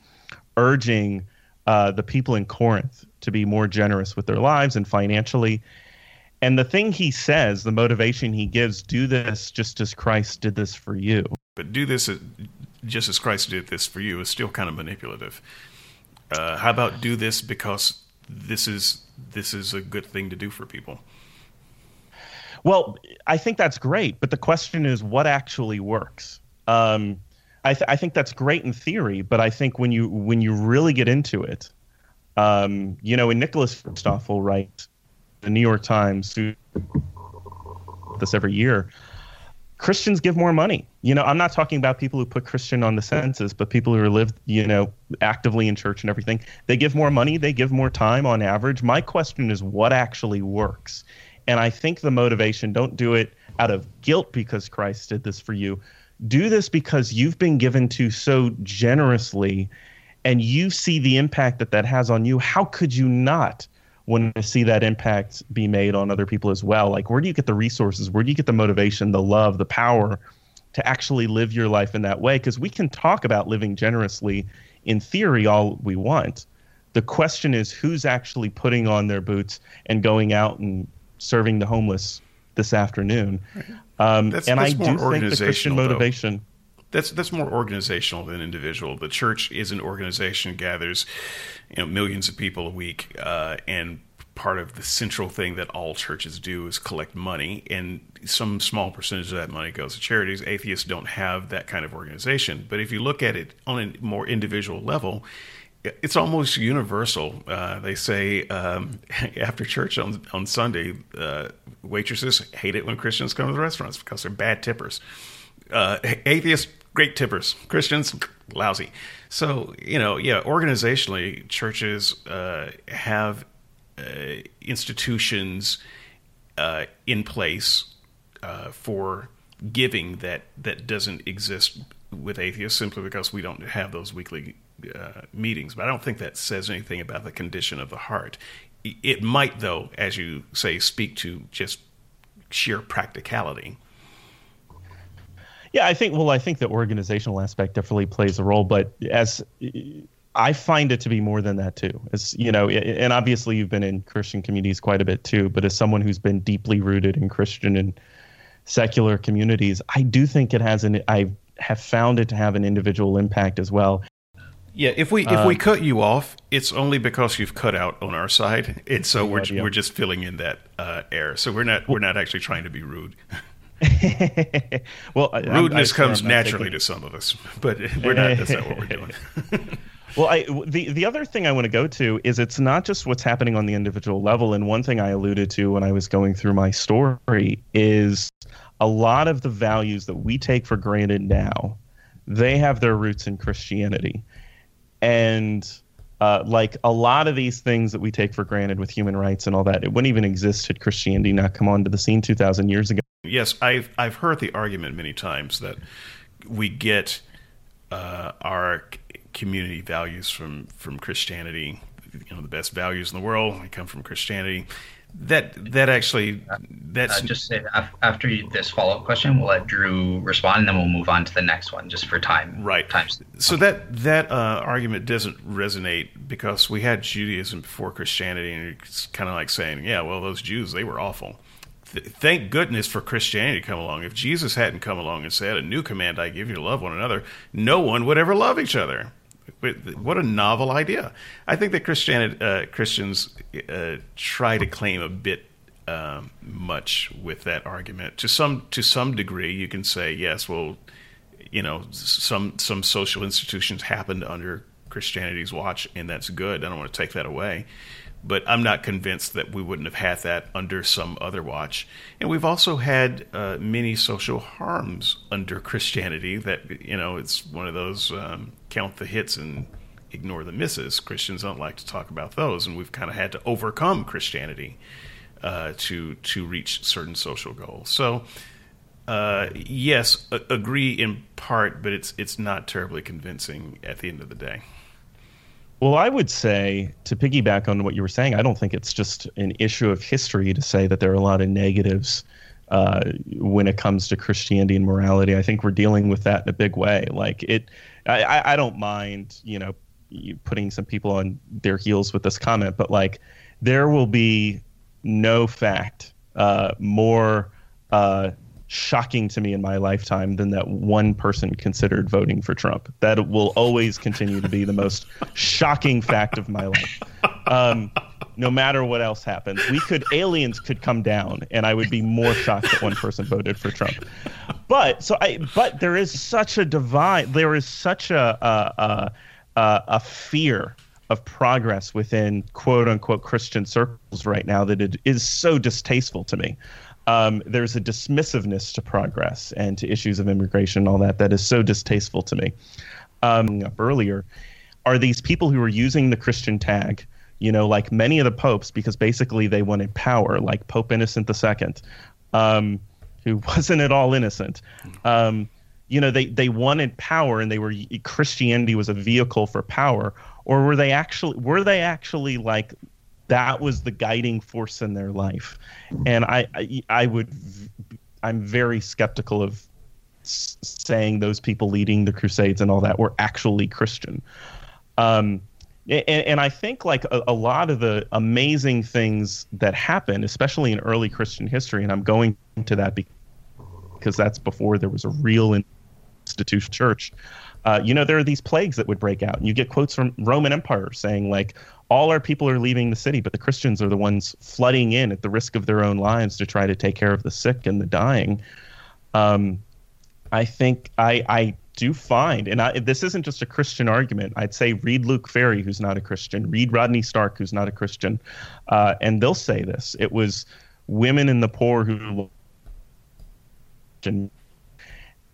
urging uh, the people in Corinth to be more generous with their lives and financially. And the thing he says, the motivation he gives, do this just as Christ did this for you. But do this just as Christ did this for you is still kind of manipulative. Uh, how about do this because this is this is a good thing to do for people. Well, I think that's great, but the question is what actually works. Um, I, th- I, think that's great in theory, but I think when you when you really get into it, um, you know, when Nicholas Kristof write the New York Times this every year, Christians give more money. You know, I'm not talking about people who put Christian on the census, but people who live, you know, actively in church and everything. They give more money, they give more time on average. My question is what actually works? And I think the motivation don't do it out of guilt because Christ did this for you. Do this because you've been given to so generously and you see the impact that that has on you. How could you not? Want to see that impact be made on other people as well. Like, where do you get the resources? Where do you get the motivation, the love, the power to actually live your life in that way? Because we can talk about living generously in theory all we want. The question is who's actually putting on their boots and going out and serving the homeless this afternoon. Um, that's, and that's I do think the Christian motivation. Though that's that's more organizational than individual. The church is an organization, gathers you know millions of people a week, uh, and part of the central thing that all churches do is collect money, and some small percentage of that money goes to charities. Atheists don't have that kind of organization, but if you look at it on a more individual level, it's almost universal. Uh, they say um, after church on on Sunday, uh, waitresses hate it when Christians come to the restaurants because they're bad tippers. Uh, atheists, great tippers. Christians, lousy. So you know, yeah, organizationally, churches uh, have uh, institutions uh, in place for giving that that doesn't exist with atheists simply because we don't have those weekly uh, meetings. But I don't think that says anything about the condition of the heart. It might, though, as you say, speak to just sheer practicality. Yeah, I think. Well, I think the organizational aspect definitely plays a role, but as I find it to be more than that too. As you know, and obviously you've been in Christian communities quite a bit too. But as someone who's been deeply rooted in Christian and secular communities, I do think it has an. I have found it to have an individual impact as well. Yeah, if we if we um, cut you off, it's only because you've cut out on our side, and so we're we're just filling in that uh, air. So we're not we're not actually trying to be rude. well, rudeness I, comes naturally to some of us, but we're not. That's not what we're doing. well, I, the the other thing I want to go to is it's not just what's happening on the individual level. And one thing I alluded to when I was going through my story is a lot of the values that we take for granted now, they have their roots in Christianity and uh, like a lot of these things that we take for granted with human rights and all that, it wouldn't even exist had Christianity not come onto the scene 2,000 years ago. Yes, I've I've heard the argument many times that we get uh, our community values from from Christianity. You know, the best values in the world come from Christianity, that that actually that's uh, just say after this follow up question, we'll let Drew respond, and then we'll move on to the next one, just for time. Right. Times. So that that uh, argument doesn't resonate because we had Judaism before Christianity, and it's kind of like saying, yeah, well, those Jews they were awful. Th- thank goodness for Christianity to come along. If Jesus hadn't come along and said, "A new command I give you to love one another," no one would ever love each other. What a novel idea! I think that Christianity, uh, Christians uh, try to claim a bit um, much with that argument. To some to some degree, you can say yes. Well, you know, some some social institutions happened under Christianity's watch, and that's good. I don't want to take that away but I'm not convinced that we wouldn't have had that under some other watch. And we've also had uh, many social harms under Christianity that, you know, it's one of those um, count the hits and ignore the misses. Christians don't like to talk about those, and we've kind of had to overcome Christianity uh, to, to reach certain social goals. So, uh, yes, a- agree in part, but it's, it's not terribly convincing at the end of the day. Well, I would say to piggyback on what you were saying, I don't think it's just an issue of history to say that there are a lot of negatives uh, when it comes to Christianity and morality. I think we're dealing with that in a big way. Like it, I, I don't mind, you know, putting some people on their heels with this comment, but like there will be no fact uh, more uh, shocking to me in my lifetime than that one person considered voting for Trump. That will always continue to be the most shocking fact of my life. Um, no matter what else happens, we could aliens could come down, and I would be more shocked that one person voted for Trump. But so I, but there is such a divide. There is such a a, a, a fear of progress within quote unquote Christian circles right now that it is so distasteful to me um, there's a dismissiveness to progress and to issues of immigration and all that that is so distasteful to me. Um, earlier, are these people who are using the Christian tag, you know, like many of the popes, because basically they wanted power, like Pope Innocent II, um, who wasn't at all innocent. Um, you know, they, they wanted power and they were Christianity was a vehicle for power, or were they actually were they actually like that was the guiding force in their life? And I, I, I would i'm very skeptical of saying those people leading the crusades and all that were actually christian. Um, and, and, I think like a, a, lot of the amazing things that happen, especially in early Christian history, and I'm going to that because that's before there was a real institution church. Uh, you know, there are these plagues that would break out, and you get quotes from Roman Empire saying like, all our people are leaving the city, but the Christians are the ones flooding in at the risk of their own lives to try to take care of the sick and the dying. Um, I think I, I do find, and I, this isn't just a Christian argument. I'd say read Luc Ferry, who's not a Christian, read Rodney Stark, who's not a Christian, uh, and they'll say this. It was women and the poor who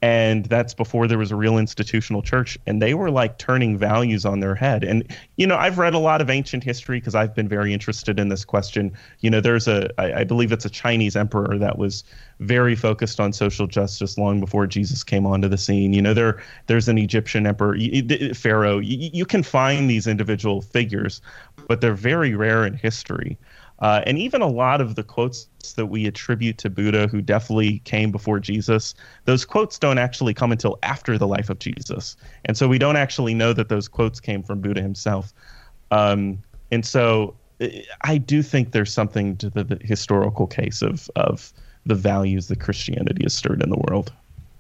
and that's before there was a real institutional church and they were like turning values on their head. And you know i've read a lot of ancient history because i've been very interested in this question. You know there's a I, I believe it's a chinese emperor that was very focused on social justice long before jesus came onto the scene. You know there there's an egyptian emperor pharaoh. You, you can find these individual figures but they're very rare in history uh, and even a lot of the quotes that we attribute to Buddha, who definitely came before Jesus, those quotes don't actually come until after the life of Jesus. And so we don't actually know that those quotes came from Buddha himself. Um, and so I do think there's something to the, the, historical case of, of the values that Christianity has stirred in the world.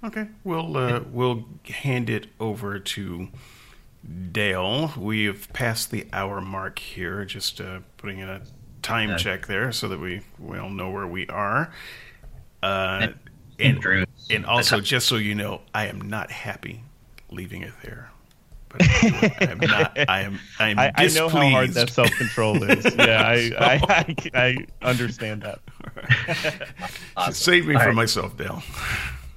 Okay, we'll uh, we'll hand it over to Dale. We've passed the hour mark here. Just uh, putting in a time check there so that we we all know where we are. Uh, and and also just so you know, I am not happy leaving it there. But I am not. I am. I am. I, I know how hard that self control is. Yeah, I, I, I, I understand that. awesome. Save me All from right. myself, Dale.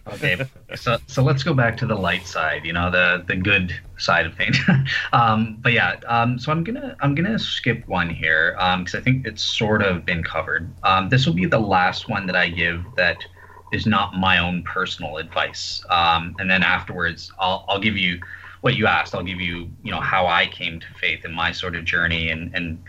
Okay, so so let's go back to the light side, you know, the the good side of things. um, but yeah, um, so I'm gonna I'm gonna skip one here because um, I think it's sort of been covered. Um, this will be the last one that I give that is not my own personal advice, um, and then afterwards I'll I'll give you what you asked. I'll give you you know how I came to faith and my sort of journey and and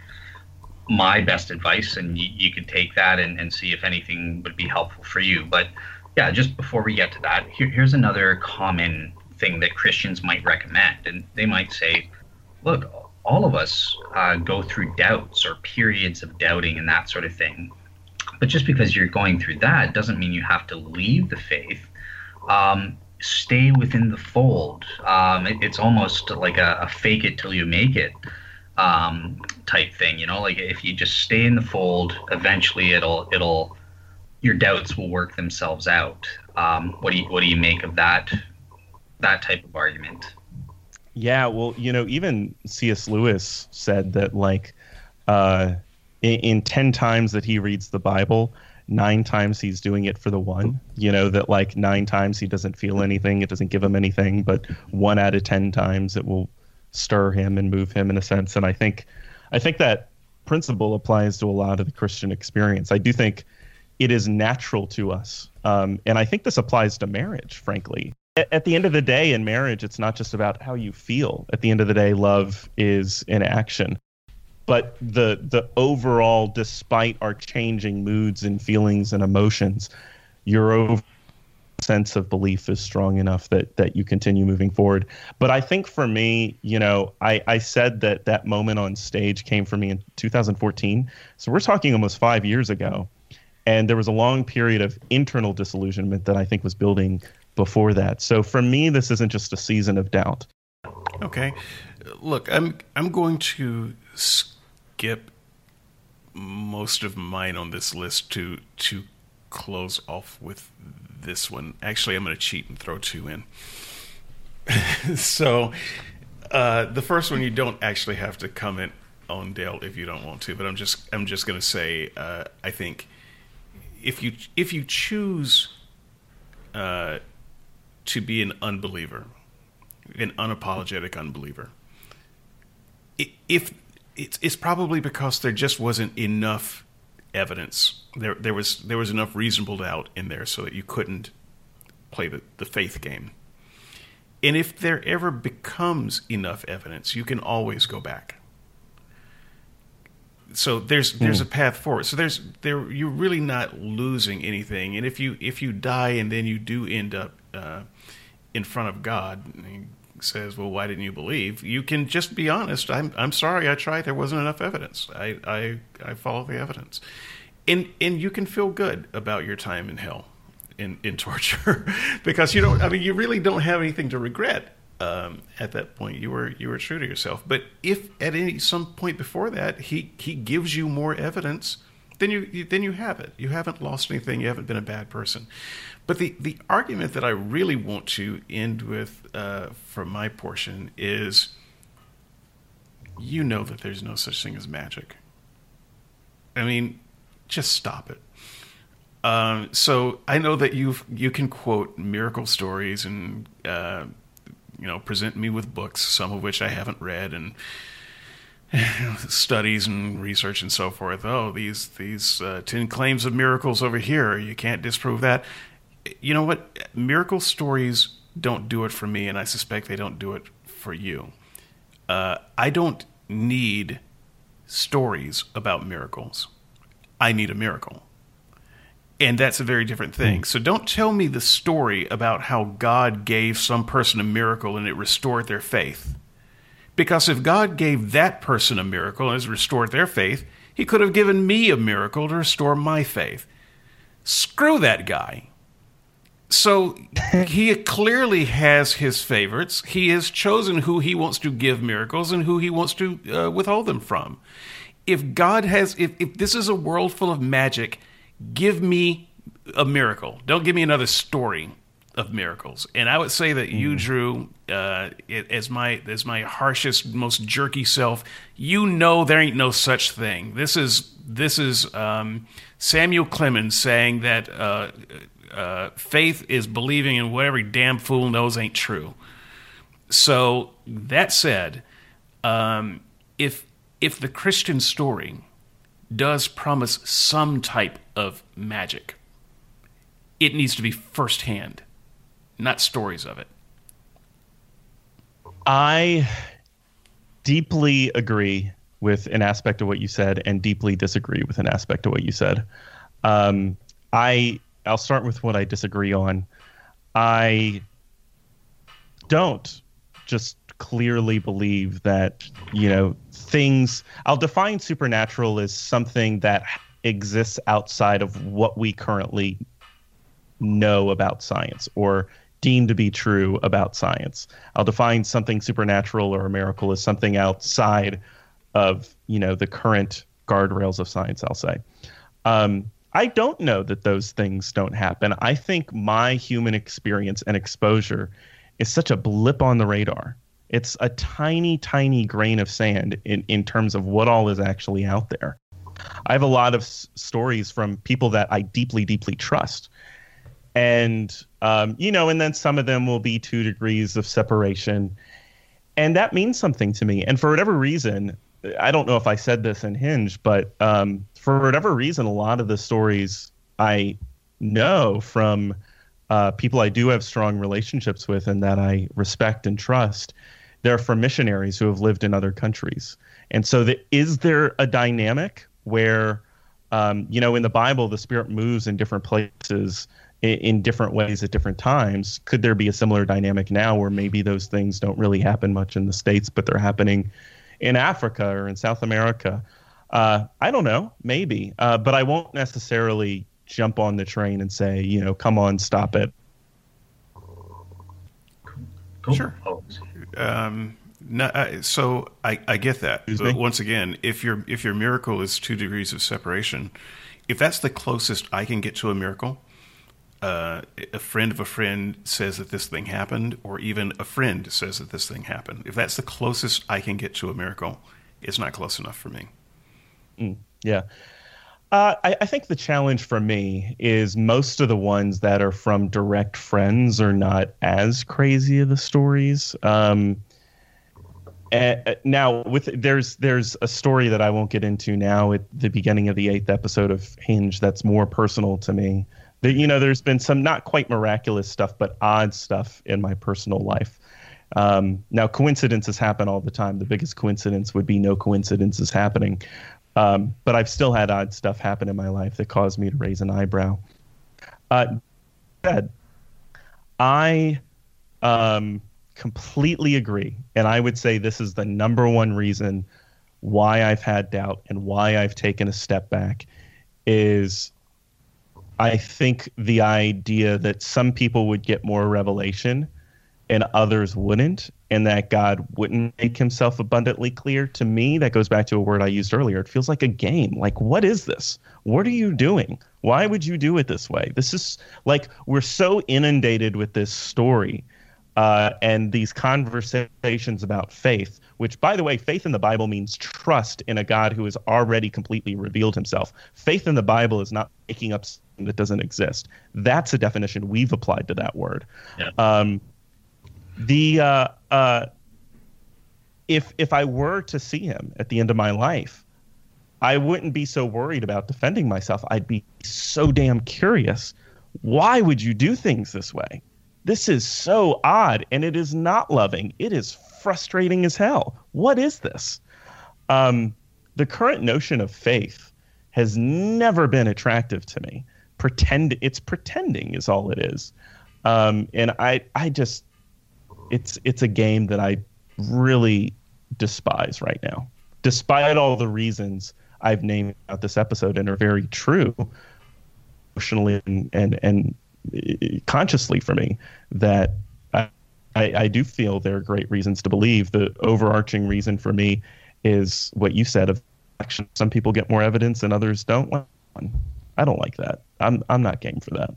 my best advice, and you, you could take that and, and see if anything would be helpful for you, but yeah, just before we get to that, here, here's another common thing that Christians might recommend. And they might say, look, all of us uh, go through doubts or periods of doubting and that sort of thing. But just because you're going through that doesn't mean you have to leave the faith. Um, stay within the fold. Um, it, it's almost like a, a, fake it till you make it um, type thing. You know, like if you just stay in the fold, eventually it'll it'll your doubts will work themselves out. Um, what do you what do you make of that that type of argument? Yeah, well, you know, even C.S. Lewis said that like uh, in, in ten times that he reads the Bible, nine times he's doing it for the one. You know that like nine times he doesn't feel anything, it doesn't give him anything, but one out of ten times it will stir him and move him in a sense. And I think I think that principle applies to a lot of the Christian experience. I do think it is natural to us. Um, and I think this applies to marriage, frankly. At, at the end of the day, in marriage, it's not just about how you feel. At the end of the day, love is an action. But the the overall, despite our changing moods and feelings and emotions, your over sense of belief is strong enough that that you continue moving forward. But I think for me, you know, I, I said that that moment on stage came for me in 2014. So we're talking almost five years ago. And there was a long period of internal disillusionment that I think was building before that. So for me, this isn't just a season of doubt. Okay. Look, I'm I'm going to skip most of mine on this list to to close off with this one. Actually, I'm going to cheat and throw two in. so, uh, the first one you don't actually have to comment on Dale if you don't want to, but I'm just I'm just going to say uh, I think if you if you choose uh, to be an unbeliever, an unapologetic unbeliever, if it's it's probably because there just wasn't enough evidence. There there was there was enough reasonable doubt in there so that you couldn't play the, the faith game. And if there ever becomes enough evidence, you can always go back so there's there's mm. a path forward. So there's there you're really not losing anything. And if you if you die and then you do end up uh, in front of God, he says, "Well, why didn't you believe?" You can just be honest. I'm I'm sorry. I tried. There wasn't enough evidence. I I I follow the evidence, and and you can feel good about your time in hell, in in torture, because you don't. I mean, you really don't have anything to regret um, at that point you were you were true to yourself. But if at any some point before that he he gives you more evidence then you then you have it. You haven't lost anything. You haven't been a bad person. But the the argument that I really want to end with uh, for my portion is, you know that there's no such thing as magic. I mean, just stop it. Um, so I know that you you can quote miracle stories and uh, you know present me with books, some of which I haven't read, and studies and research and so forth. Oh, these these uh, ten claims of miracles over here, you can't disprove that. You know what? Miracle stories don't do it for me, and I suspect they don't do it for you. Uh, I don't need stories about miracles. I need a miracle. And that's a very different thing. Mm. So don't tell me the story about how God gave some person a miracle and it restored their faith. Because if God gave that person a miracle and has restored their faith, he could have given me a miracle to restore my faith. Screw that guy. So he clearly has his favorites. He has chosen who he wants to give miracles and who he wants to uh, withhold them from. If God has, if, if this is a world full of magic, give me a miracle. Don't give me another story of miracles. And I would say that you, mm. Drew, uh, as my as my harshest, most jerky self, you know there ain't no such thing. This is this is um, Samuel Clemens saying that uh, uh, faith is believing in what every damn fool knows ain't true. So that said, um, if if the Christian story does promise some type of magic, it needs to be firsthand not stories of it. I deeply agree with an aspect of what you said and deeply disagree with an aspect of what you said. Um, I I'll start with what I disagree on. I don't just clearly believe that you know things. I'll define supernatural as something that exists outside of what we currently know about science or deemed to be true about science. I'll define something supernatural or a miracle as something outside of you know the current guardrails of science. I'll say. Um, I don't know that those things don't happen. I think my human experience and exposure is such a blip on the radar. It's a tiny, tiny grain of sand in, in terms of what all is actually out there. I have a lot of s- stories from people that I deeply, deeply trust and um, you know, and then some of them will be two degrees of separation, and that means something to me. And for whatever reason, I don't know if I said this in Hinge, but um, for whatever reason, a lot of the stories I know from uh, people I do have strong relationships with and that I respect and trust, they're from missionaries who have lived in other countries. And so, the, is there a dynamic where, um, you know, in the Bible, the Spirit moves in different places? in, in different ways at different times. Could there be a similar dynamic now where maybe those things don't really happen much in the States, but they're happening in Africa or in South America? Uh, I don't know, maybe, uh, but I won't necessarily jump on the train and say, you know, come on, stop it. Cool. Sure. Um, no, uh, so I, I get that. But once again, if your if your miracle is two degrees of separation, if that's the closest I can get to a miracle, uh, a friend of a friend says that this thing happened, or even a friend says that this thing happened, if that's the closest I can get to a miracle, it's not close enough for me. Mm, yeah. Uh, I, I, think the challenge for me is most of the ones that are from direct friends are not as crazy of the stories. Um, uh, now, with there's there's a story that I won't get into now at the beginning of the eighth episode of Hinge that's more personal to me you know, there's been some not quite miraculous stuff, but odd stuff in my personal life. Um, now, coincidences happen all the time. The biggest coincidence would be no coincidences happening. Um, but I've still had odd stuff happen in my life that caused me to raise an eyebrow. Uh, I um, completely agree. And I would say this is the number one reason why I've had doubt and why I've taken a step back is I think the idea that some people would get more revelation and others wouldn't, and that God wouldn't make himself abundantly clear, to me, that goes back to a word I used earlier. It feels like a game. Like, what is this? What are you doing? Why would you do it this way? This is like we're so inundated with this story uh, and these conversations about faith, which, by the way, faith in the Bible means trust in a God who has already completely revealed himself. Faith in the Bible is not making up something that doesn't exist. That's a definition we've applied to that word. Yeah. Um, the uh, uh, if if I were to see him at the end of my life, I wouldn't be so worried about defending myself. I'd be so damn curious. Why would you do things this way? This is so odd, and it is not loving. It is frustrating as hell. What is this? Um, the current notion of faith has never been attractive to me. Pretend it's pretending is all it is, um, and I I just it's it's a game that I really despise right now, despite all the reasons I've named out this episode and are very true emotionally and and, and consciously for me that I, I, do feel there are great reasons to believe. The overarching reason for me is what you said of action. Some people get more evidence and others don't. I don't like that. I'm I'm not game for that.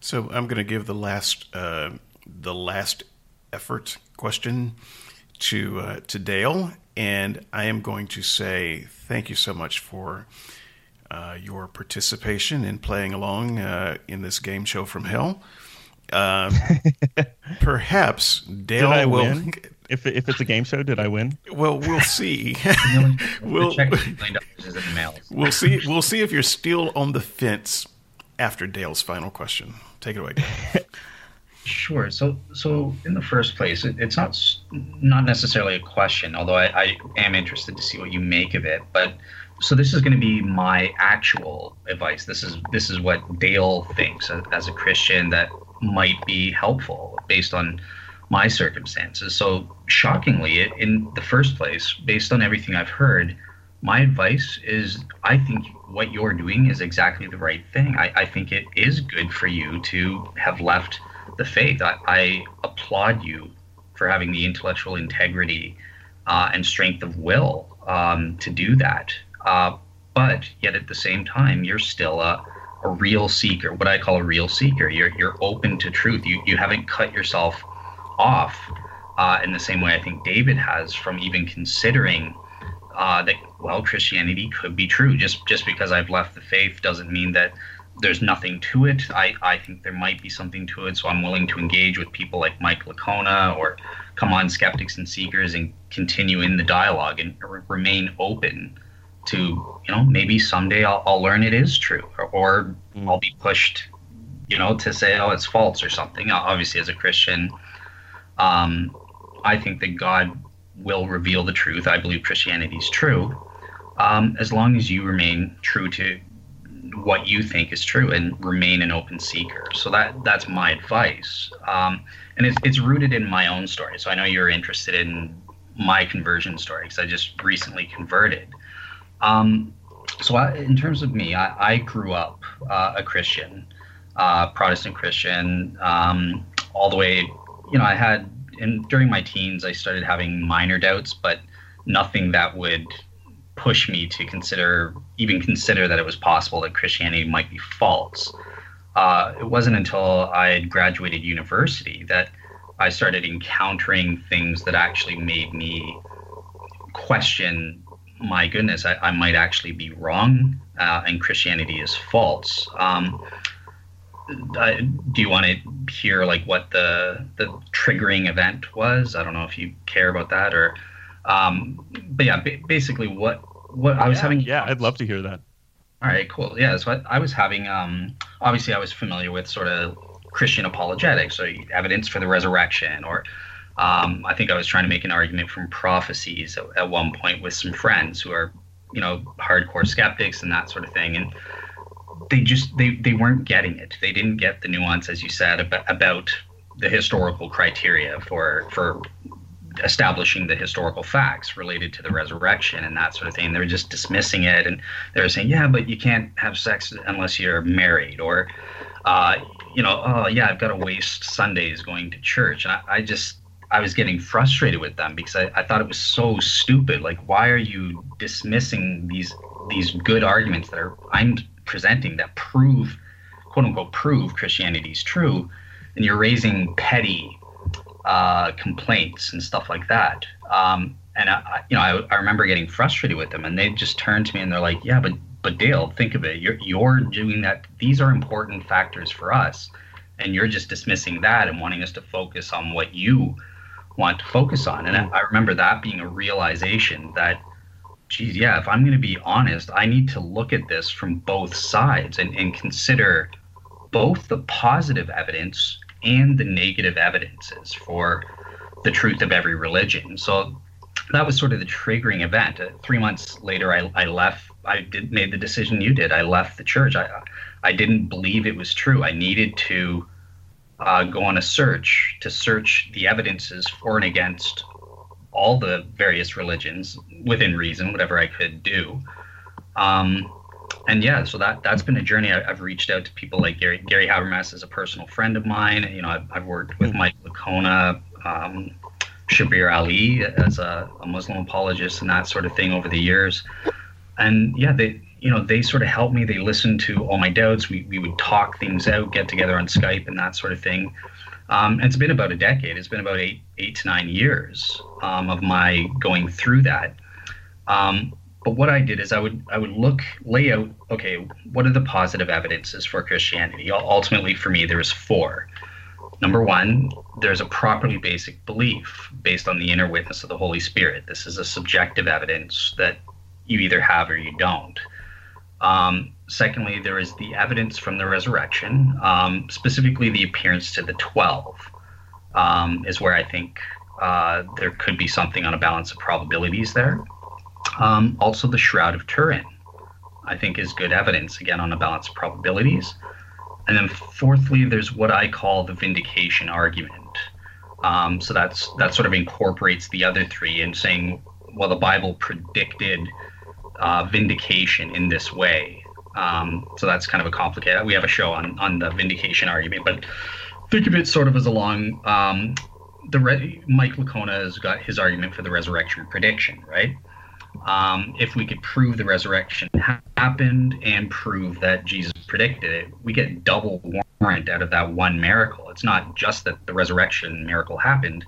So I'm going to give the last uh, the last effort question to uh, to Dale, and I am going to say thank you so much for uh, your participation in playing along uh, in this game show from hell. Um, perhaps Dale did I will. Win? If if it's a game show, did I win? Well, we'll see. we'll, we'll see. We'll see if you're still on the fence after Dale's final question. Take it away. Sure. So, so in the first place, it, it's not not necessarily a question, although I, I am interested to see what you make of it. But so this is going to be my actual advice. This is this is what Dale thinks as a Christian that might be helpful based on my circumstances. So shockingly, in the first place, based on everything I've heard, my advice is I think what you're doing is exactly the right thing. I, I think it is good for you to have left the faith. I, I applaud you for having the intellectual integrity uh, and strength of will um, to do that. Uh, but yet at the same time, you're still a, a real seeker, what I call a real seeker. You're, you're open to truth. You, you haven't cut yourself off uh, in the same way I think David has from even considering uh, that, well, Christianity could be true. Just, just because I've left the faith doesn't mean that there's nothing to it. I, I think there might be something to it, so I'm willing to engage with people like Mike Licona or come on Skeptics and Seekers and continue in the dialogue and r- remain open to, you know, maybe someday I'll, I'll learn it is true or, or mm. I'll be pushed, you know, to say, oh, it's false or something. Obviously, as a Christian, um, I think that God will reveal the truth. I believe Christianity is true. Um, as long as you remain true to what you think is true and remain an open seeker. So that that's my advice. Um, and it's, it's rooted in my own story. So I know you're interested in my conversion story because I just recently converted. Um, so I, in terms of me, I, I grew up uh, a Christian, uh, Protestant Christian, um, all the way. You know, I had and during my teens, I started having minor doubts, but nothing that would push me to consider even consider that it was possible that Christianity might be false. Uh, it wasn't until I had graduated university that I started encountering things that actually made me question my goodness, I, I might actually be wrong uh, and Christianity is false. Um, I, do you want to hear like what the the triggering event was? I don't know if you care about that or, um, but yeah, basically what what I was yeah, having. Yeah, I'd love to hear that. All right, cool. Yeah, so I, I was having. Um, obviously, I was familiar with sort of Christian apologetics, or evidence for the resurrection, or um, I think I was trying to make an argument from prophecies at, at, one point with some friends who are, you know, hardcore skeptics and that sort of thing, and they just they they weren't getting it. They didn't get the nuance, as you said, about, about the historical criteria for for establishing the historical facts related to the resurrection and that sort of thing. They were just dismissing it, and they were saying, "Yeah, but you can't have sex unless you're married," or uh, you know, oh yeah, I've got to waste Sundays going to church. And I, I just, I was getting frustrated with them because I, I thought it was so stupid. Like, why are you dismissing these these good arguments that are I'm presenting that prove, quote unquote, prove Christianity is true, and you're raising petty uh, complaints and stuff like that. Um, and I, you know, I, I remember getting frustrated with them, and they just turned to me and they're like, "Yeah, but but Dale, think of it. You're you're doing that. These are important factors for us, and you're just dismissing that and wanting us to focus on what you want to focus on." And I, I remember that being a realization that, geez, yeah, if I'm going to be honest, I need to look at this from both sides and, and consider both the positive evidence and the negative evidences for the truth of every religion. So that was sort of the triggering event. Uh, three months later, I, I left. I did made the decision you did. I left the church. I I didn't believe it was true. I needed to uh, go on a search to search the evidences for and against all the various religions within reason, whatever I could do. Um, and yeah, so that that's been a journey. I, have reached out to people like Gary Gary Habermas is a personal friend of mine. You know, I've, I've worked with hmm. Mike Licona. Um, Shabir Ally as a, a, Muslim apologist and that sort of thing over the years. And yeah, they you know they sort of helped me. They listened to all my doubts. We we would talk things out, get together on Skype and that sort of thing. Um, and it's been about a decade. It's been about eight eight to nine years um, of my going through that. Um, but what I did is I would I would look lay out okay what are the positive evidences for Christianity? Ultimately, for me, there was four. Number one, there's a properly basic belief based on the inner witness of the Holy Spirit. This is a subjective evidence that you either have or you don't. Um, secondly, there is the evidence from the resurrection, um, specifically the appearance to the 12, um, is where I think uh, there could be something on a balance of probabilities there. Um, also, the Shroud of Turin, I think, is good evidence, again, on a balance of probabilities. And then fourthly, there's what I call the vindication argument. Um, so that's that sort of incorporates the other three in saying, well, the Bible predicted uh, vindication in this way. Um, so that's kind of a complicated. We have a show on on the vindication argument, but think of it sort of as along um, the re- Mike Licona has got his argument for the resurrection prediction, right? um, if we could prove the resurrection happened and prove that Jesus predicted it, we get double warrant out of that one miracle. It's not just that the resurrection miracle happened,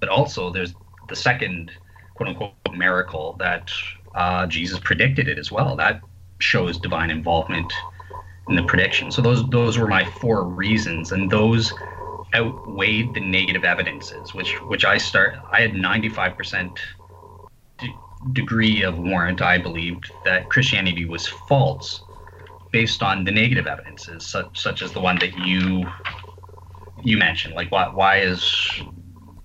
but also there's the second quote unquote miracle that uh, Jesus predicted it as well. That shows divine involvement in the prediction. So those those were my four reasons, and those outweighed the negative evidences, which which I start. I had 95 percent degree of warrant, I believed that Christianity was false based on the negative evidences, such, such as the one that you you mentioned. Like, why, why is,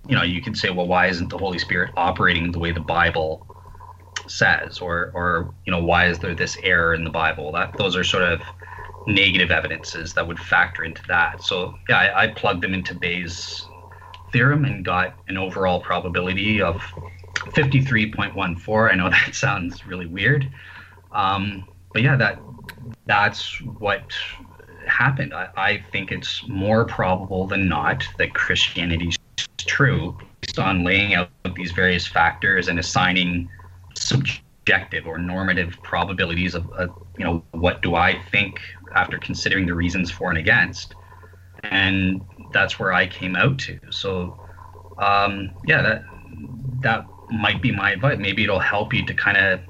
you know, you could say, well, why isn't the Holy Spirit operating the way the Bible says? Or, or you know, why is there this error in the Bible? That Those are sort of negative evidences that would factor into that. So, yeah, I, I plugged them into Bayes' theorem and got an overall probability of 53.14. I know that sounds really weird. Um, but yeah, that that's what happened. I, I think it's more probable than not that Christianity is true based on laying out these various factors and assigning subjective or normative probabilities of, uh, you know, what do I think after considering the reasons for and against. And that's where I came out to. So, um, yeah, that that might be my advice. Maybe it'll help you to kind of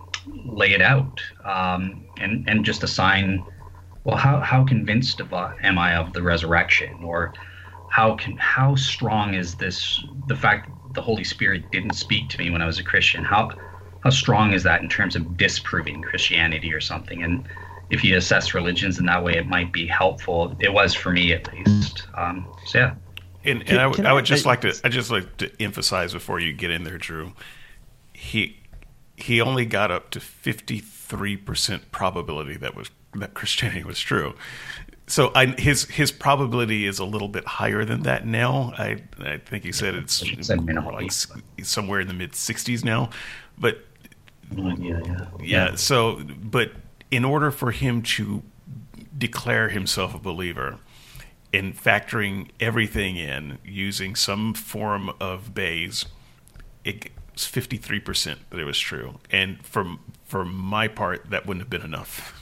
lay it out um, and and just assign. Well, how how convinced am I of the resurrection, or how can how strong is this the fact that the Holy Spirit didn't speak to me when I was a Christian? How how strong is that in terms of disproving Christianity or something? And if you assess religions in that way, it might be helpful. It was for me at least. Um, so yeah. And, and I, would, I would just I, like to I just like to emphasize before you get in there, Drew. He he only got up to fifty three percent probability that was that Christianity was true. So I, his his probability is a little bit higher than that now. I I think he said it's like somewhere in the mid sixties now, but yeah, yeah, yeah. So, but in order for him to declare himself a believer, in factoring everything in using some form of Bayes, it's 53% that it was true. And for, for my part, that wouldn't have been enough.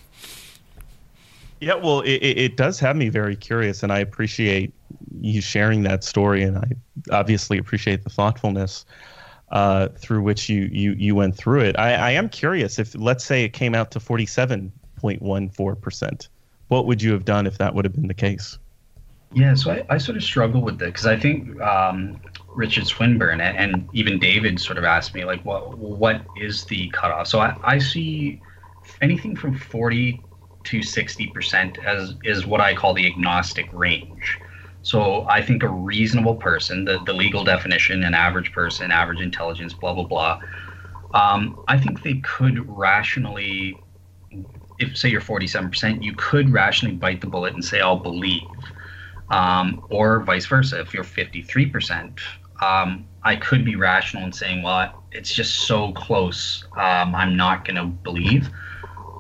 Yeah, well, it, it does have me very curious, and I appreciate you sharing that story, and I obviously appreciate the thoughtfulness uh, through which you, you you went through it. I, I am curious if, let's say, it came out to forty-seven point one four percent. What would you have done if that would have been the case? Yeah, so I, I sort of struggle with it because I think um, Richard Swinburne and, and, even David sort of asked me like, what what is the cutoff? So I, I see anything from forty to sixty percent as is what I call the agnostic range. So I think a reasonable person, the, the legal definition, an average person, average intelligence, blah blah blah. Um, I think they could rationally, if say you're 47%, you could rationally bite the bullet and say I'll believe um, or vice versa. If you're 53%, um, I could be rational in saying, well, it's just so close, um, I'm not going to believe.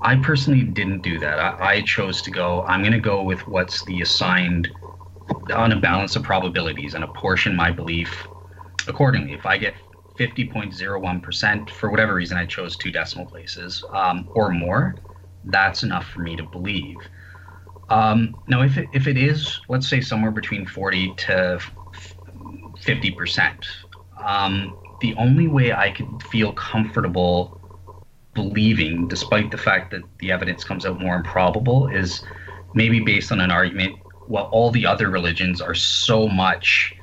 I personally didn't do that. I, I chose to go, I'm going to go with what's the assigned on a balance of probabilities and apportion my belief accordingly. If I get 50.01%, for whatever reason, I chose two decimal places um, or more, that's enough for me to believe. Um, now, if it, if it is, let's say somewhere between 40 to 50 percent, um, the only way I could feel comfortable believing, despite the fact that the evidence comes out more improbable, is maybe based on an argument. Well, all the other religions are so much,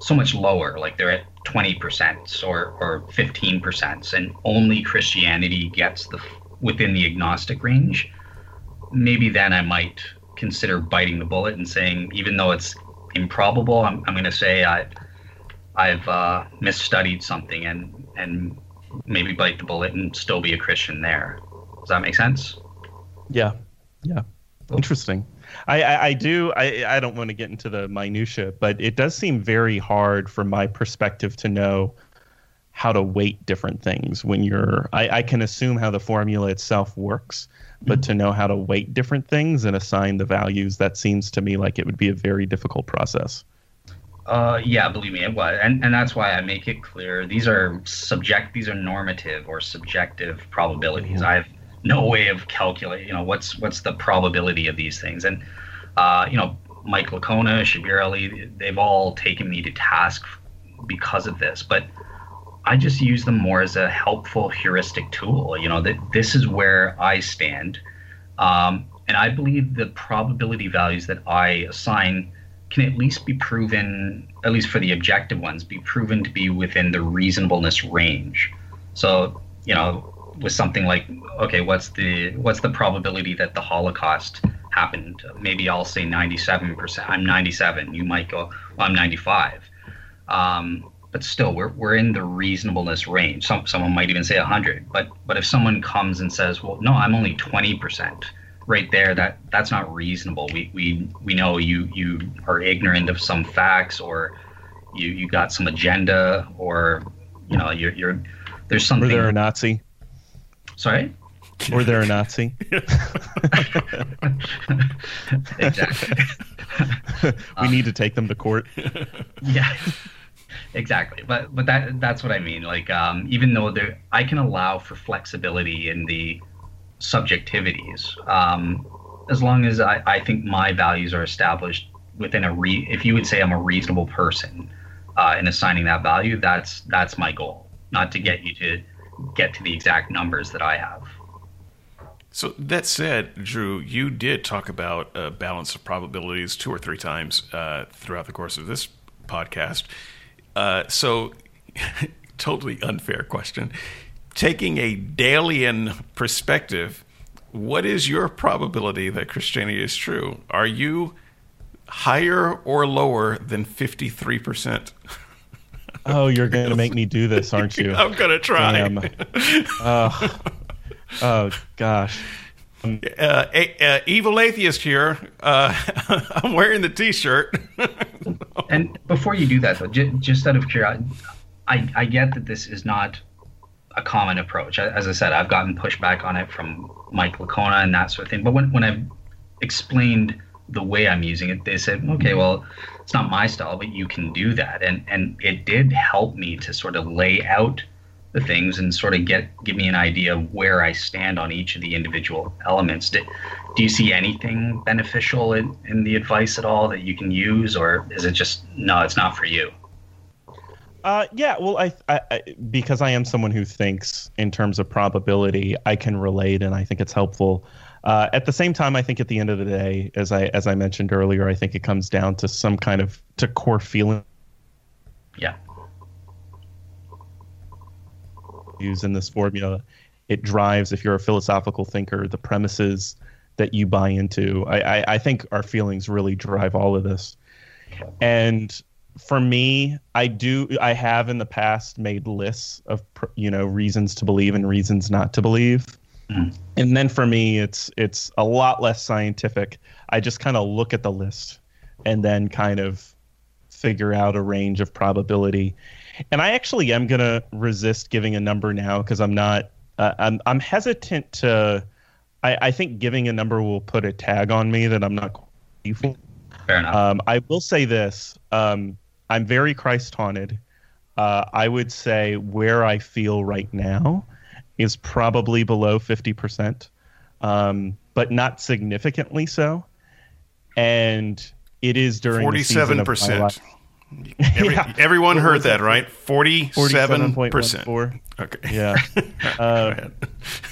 so much lower. Like they're at 20 percent or or 15 percent, and only Christianity gets the within the agnostic range. Maybe then I might consider biting the bullet and saying, even though it's improbable, I'm, I'm going to say I, I've uh, misstudied something and and maybe bite the bullet and still be a Christian there. Does that make sense? Yeah, yeah, interesting. I, I, I do. I, I don't want to get into the minutia, but it does seem very hard from my perspective to know how to weight different things when you're. I, I can assume how the formula itself works, but to know how to weight different things and assign the values, that seems to me like it would be a very difficult process. Uh, yeah, believe me, it was, and and that's why I make it clear. These are subject, these are normative or subjective probabilities. Mm-hmm. No way of calculating. You know, what's what's the probability of these things? And uh, you know, Mike Licona, Shabir Ally, they've all taken me to task because of this. But I just use them more as a helpful heuristic tool. You know that this is where I stand, um, and I believe the probability values that I assign can at least be proven, at least for the objective ones, be proven to be within the reasonableness range. So you know, with something like, okay, what's the what's the probability that the Holocaust happened? Maybe I'll say 97%. I'm 97. You might go, well, I'm 95. Um, but still we're, we're in the reasonableness range some someone might even say 100 but but if someone comes and says well no i'm only 20% right there that that's not reasonable we we we know you you are ignorant of some facts or you you got some agenda or you know you're you're there's something or they're a nazi sorry? Or they're a nazi. Exactly. We um, need to take them to court. Yeah. Exactly. But but that that's what i mean. Like um, even though there i can allow for flexibility in the subjectivities um, as long as I, I think my values are established within a re if you would say i'm a reasonable person uh, in assigning that value that's that's my goal. Not to get you to get to the exact numbers that i have so that said, Drew, you did talk about a balance of probabilities two or three times uh, throughout the course of this podcast. Uh, so, totally unfair question. Taking a Dalian perspective, what is your probability that Christianity is true? Are you higher or lower than 53%? Oh, you're going to make me do this, aren't you? I'm going to try. Damn. Oh. oh, gosh. Uh, a, uh, evil atheist here. Uh, I'm wearing the T-shirt. and before you do that, though, j- just out of curiosity, I, I get that this is not a common approach. As I said, I've gotten pushback on it from Mike Licona and that sort of thing. But when, when I've explained the way I'm using it, they said, okay, well, it's not my style, but you can do that. And and it did help me to sort of lay out the things and sort of get give me an idea of where I stand on each of the individual elements. Do, do you see anything beneficial in, in the advice at all that you can use, or is it just no, it's not for you? Uh, yeah, well, I, I, I, because I am someone who thinks in terms of probability, I can relate, and I think it's helpful. Uh, at the same time, I think at the end of the day, as I as I mentioned earlier, I think it comes down to some kind of to core feeling. Yeah. Using this formula, it drives. If you're a philosophical thinker, the premises that you buy into. I, I, I think our feelings really drive all of this, and for me, I do. I have in the past made lists of you know reasons to believe and reasons not to believe. Mm. And then for me, it's it's a lot less scientific. I just kind of look at the list and then kind of figure out a range of probability. And I actually am gonna resist giving a number now because I'm not. Uh, I'm I'm hesitant to. I, I think giving a number will put a tag on me that I'm not. Fair enough. Um, I will say this. Um, I'm very Christ haunted. Uh, I would say where I feel right now is probably below 50%, um, but not significantly so. And it is during 47%. Every, yeah. Everyone heard that, right? 47%. Okay. Yeah. Uh,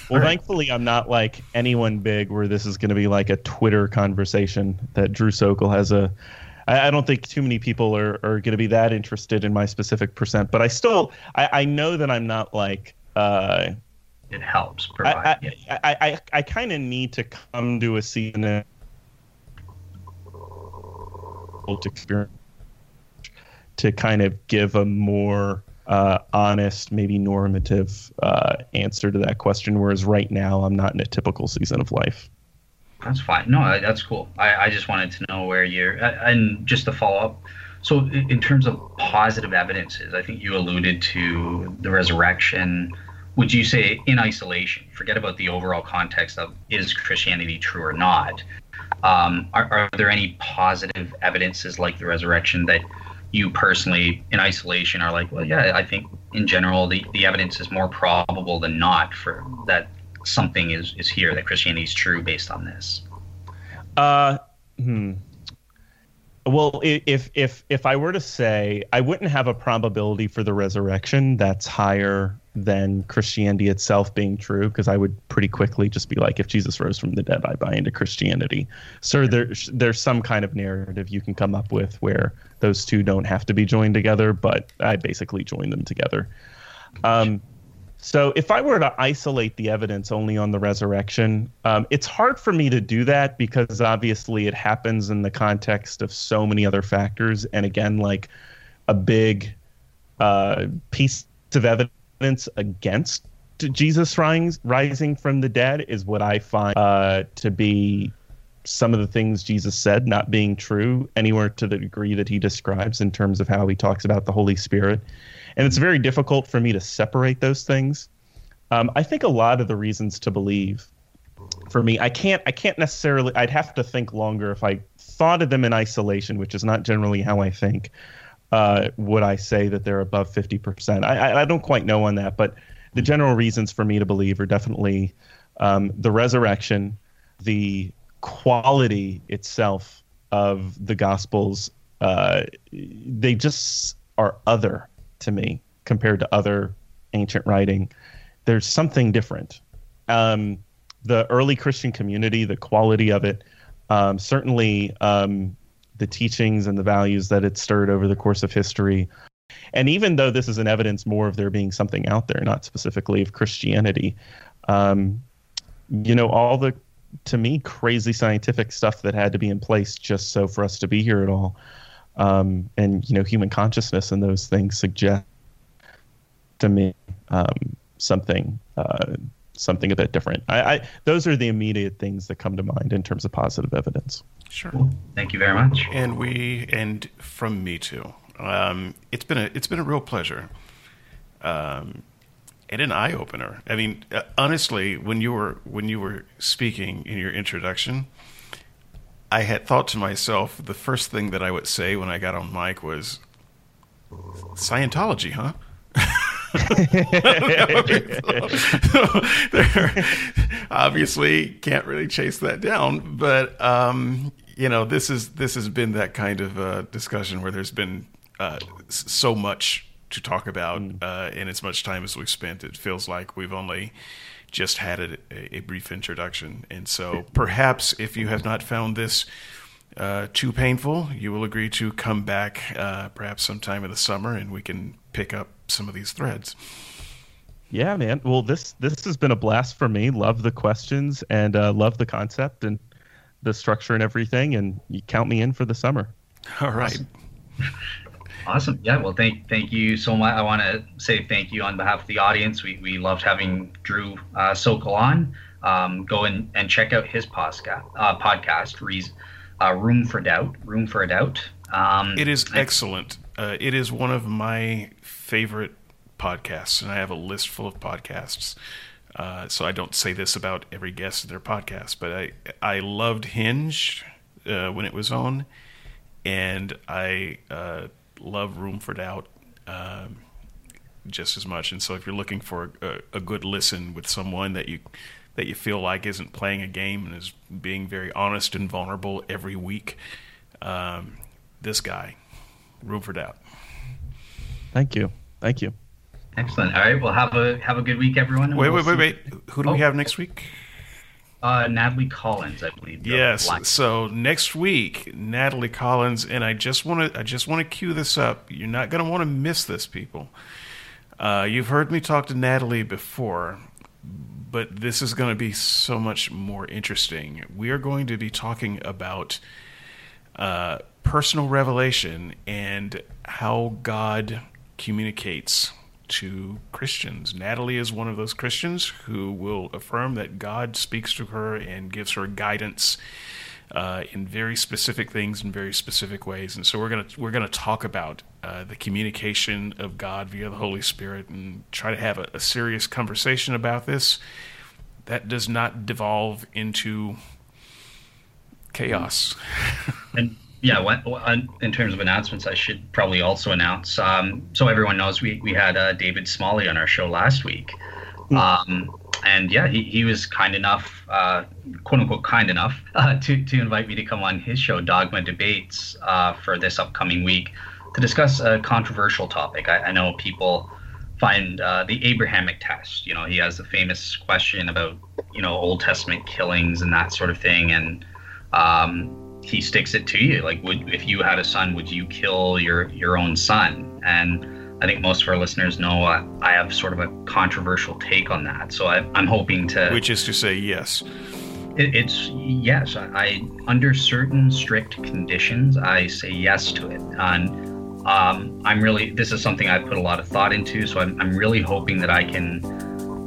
well, thankfully, I'm not like anyone big where this is going to be like a Twitter conversation that Drew Sokol has a I, I don't think too many people are, are going to be that interested in my specific percent, but I still I, I know that I'm not like. Uh, it helps provide. I I, I, I, I kind of need to come to a season experience to kind of give a more uh, honest, maybe normative uh, answer to that question. Whereas right now, I'm not in a typical season of life. That's fine. No, that's cool. I, I just wanted to know where you're, and just to follow up. So, in terms of positive evidences, I think you alluded to the resurrection. Would you say, in isolation, forget about the overall context of is Christianity true or not? Um, are, are there any positive evidences like the resurrection that you personally, in isolation, are like, well, yeah, I think in general the, the evidence is more probable than not for that something is is here that Christianity is true based on this? Uh, hmm. Well, if if if I were to say, I wouldn't have a probability for the resurrection that's higher than Christianity itself being true, because I would pretty quickly just be like, if Jesus rose from the dead, I buy into Christianity. So there's there's some kind of narrative you can come up with where those two don't have to be joined together, but I basically join them together. Um, so if I were to isolate the evidence only on the resurrection, um, it's hard for me to do that because obviously it happens in the context of so many other factors. And again, like a big uh, piece of evidence against Jesus rising from the dead is what I find uh, to be some of the things Jesus said not being true anywhere to the degree that he describes in terms of how he talks about the Holy Spirit and it's very difficult for me to separate those things. Um, I think a lot of the reasons to believe for me, I can't I can't necessarily I'd have to think longer if I thought of them in isolation, which is not generally how I think. Uh, would I say that they're above fifty percent? I, I don't quite know on that, but the general reasons for me to believe are definitely um, the resurrection, the quality itself of the gospels. Uh, they just are other to me compared to other ancient writing. There's something different. Um, the early Christian community, the quality of it, um, certainly um, the teachings and the values that it stirred over the course of history. And even though this is an evidence more of there being something out there, not specifically of Christianity, um, you know, all the, to me, crazy scientific stuff that had to be in place just so for us to be here at all um, and you know human consciousness and those things suggest to me um, something uh, something a bit different. I, I, those are the immediate things that come to mind in terms of positive evidence. Sure. Thank you very much. And we and from me too. Um, it's been a it's been a real pleasure. Um, and an eye opener. I mean, uh, honestly, when you were when you were speaking in your introduction, I had thought to myself, the first thing that I would say when I got on mic was Scientology, huh? obviously can't really chase that down, but um, you know this is this has been that kind of uh, discussion where there's been uh, so much to talk about mm. uh, in as much time as we've spent. It feels like we've only just had a, a brief introduction, and so perhaps if you have not found this uh, too painful, you will agree to come back uh, perhaps sometime in the summer and we can pick up some of these threads. Yeah, man. Well, this this has been a blast for me. Love the questions and uh, love the concept and the structure and everything. And you count me in for the summer. All right. Awesome. awesome. Yeah. Well, thank thank you so much. I want to say thank you on behalf of the audience. We we loved having Drew uh, Sokol on. Um, go and, and check out his podcast. Uh, podcast. Reason uh, Room for Doubt. Room for a Doubt. Um, it is excellent. Uh, it is one of my favorite podcasts, and I have a list full of podcasts. Uh, so I don't say this about every guest in their podcast, but I I loved Hinge uh, when it was on, and I uh, love Room for Doubt um, just as much. And so if you're looking for a, a good listen with someone that you that you feel like isn't playing a game and is being very honest and vulnerable every week. Um, this guy, room for doubt. Thank you. Thank you. Excellent. All right. Well, have a have a good week, everyone. Wait, we'll wait, wait, wait. Who do oh. we have next week? Uh, Natalie Collins, I believe. Yes. So next week, Natalie Collins, and I just want to I just want to cue this up. You're not going to want to miss this, people. Uh, you've heard me talk to Natalie before, but this is going to be so much more interesting. We are going to be talking about uh, personal revelation and how God communicates to Christians. Natalie is one of those Christians who will affirm that God speaks to her and gives her guidance uh, in very specific things in very specific ways. And so we're gonna we're gonna talk about uh, the communication of God via the Holy Spirit and try to have a, a serious conversation about this. That does not devolve into chaos. and yeah, in terms of announcements, I should probably also announce. Um, so everyone knows we we had uh, David Smalley on our show last week. Hmm. Um, and yeah, he, he was kind enough, uh, quote unquote, kind enough uh, to, to invite me to come on his show, Dogma Debates, uh, for this upcoming week to discuss a controversial topic. I, I know people find uh, the Abrahamic test. You know, he has the famous question about, you know, Old Testament killings and that sort of thing. And um, he sticks it to you. Like, would if you had a son, would you kill your, your own son? And I think most of our listeners know uh, I have sort of a controversial take on that. So I, am hoping to. Which is to say, yes. It, it's yes. I, I, under certain strict conditions, I say yes to it. And um, I'm really this is something I put a lot of thought into. So I'm, I'm really hoping that I can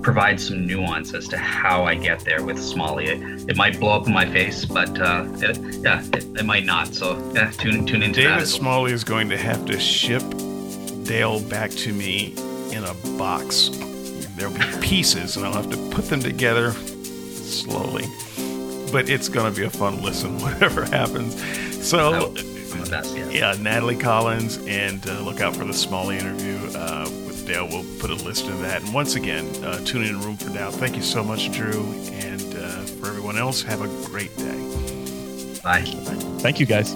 provide some nuance as to how I get there with Smalley. It, it might blow up in my face, but uh, it, yeah, it, it, might not. So yeah, tune tune into David that. Smalley is going to have to ship Dale back to me in a box. There'll be pieces, and I'll have to put them together slowly. But it's going to be a fun listen, whatever happens. So, best, yeah. yeah. Natalie Collins, and uh, look out for the Smalley interview uh, Dale. We'll put a list of that. And once again, uh, tune in Room for Doubt. Thank you so much, Drew. And uh, for everyone else, have a great day. Bye. Thank you, guys.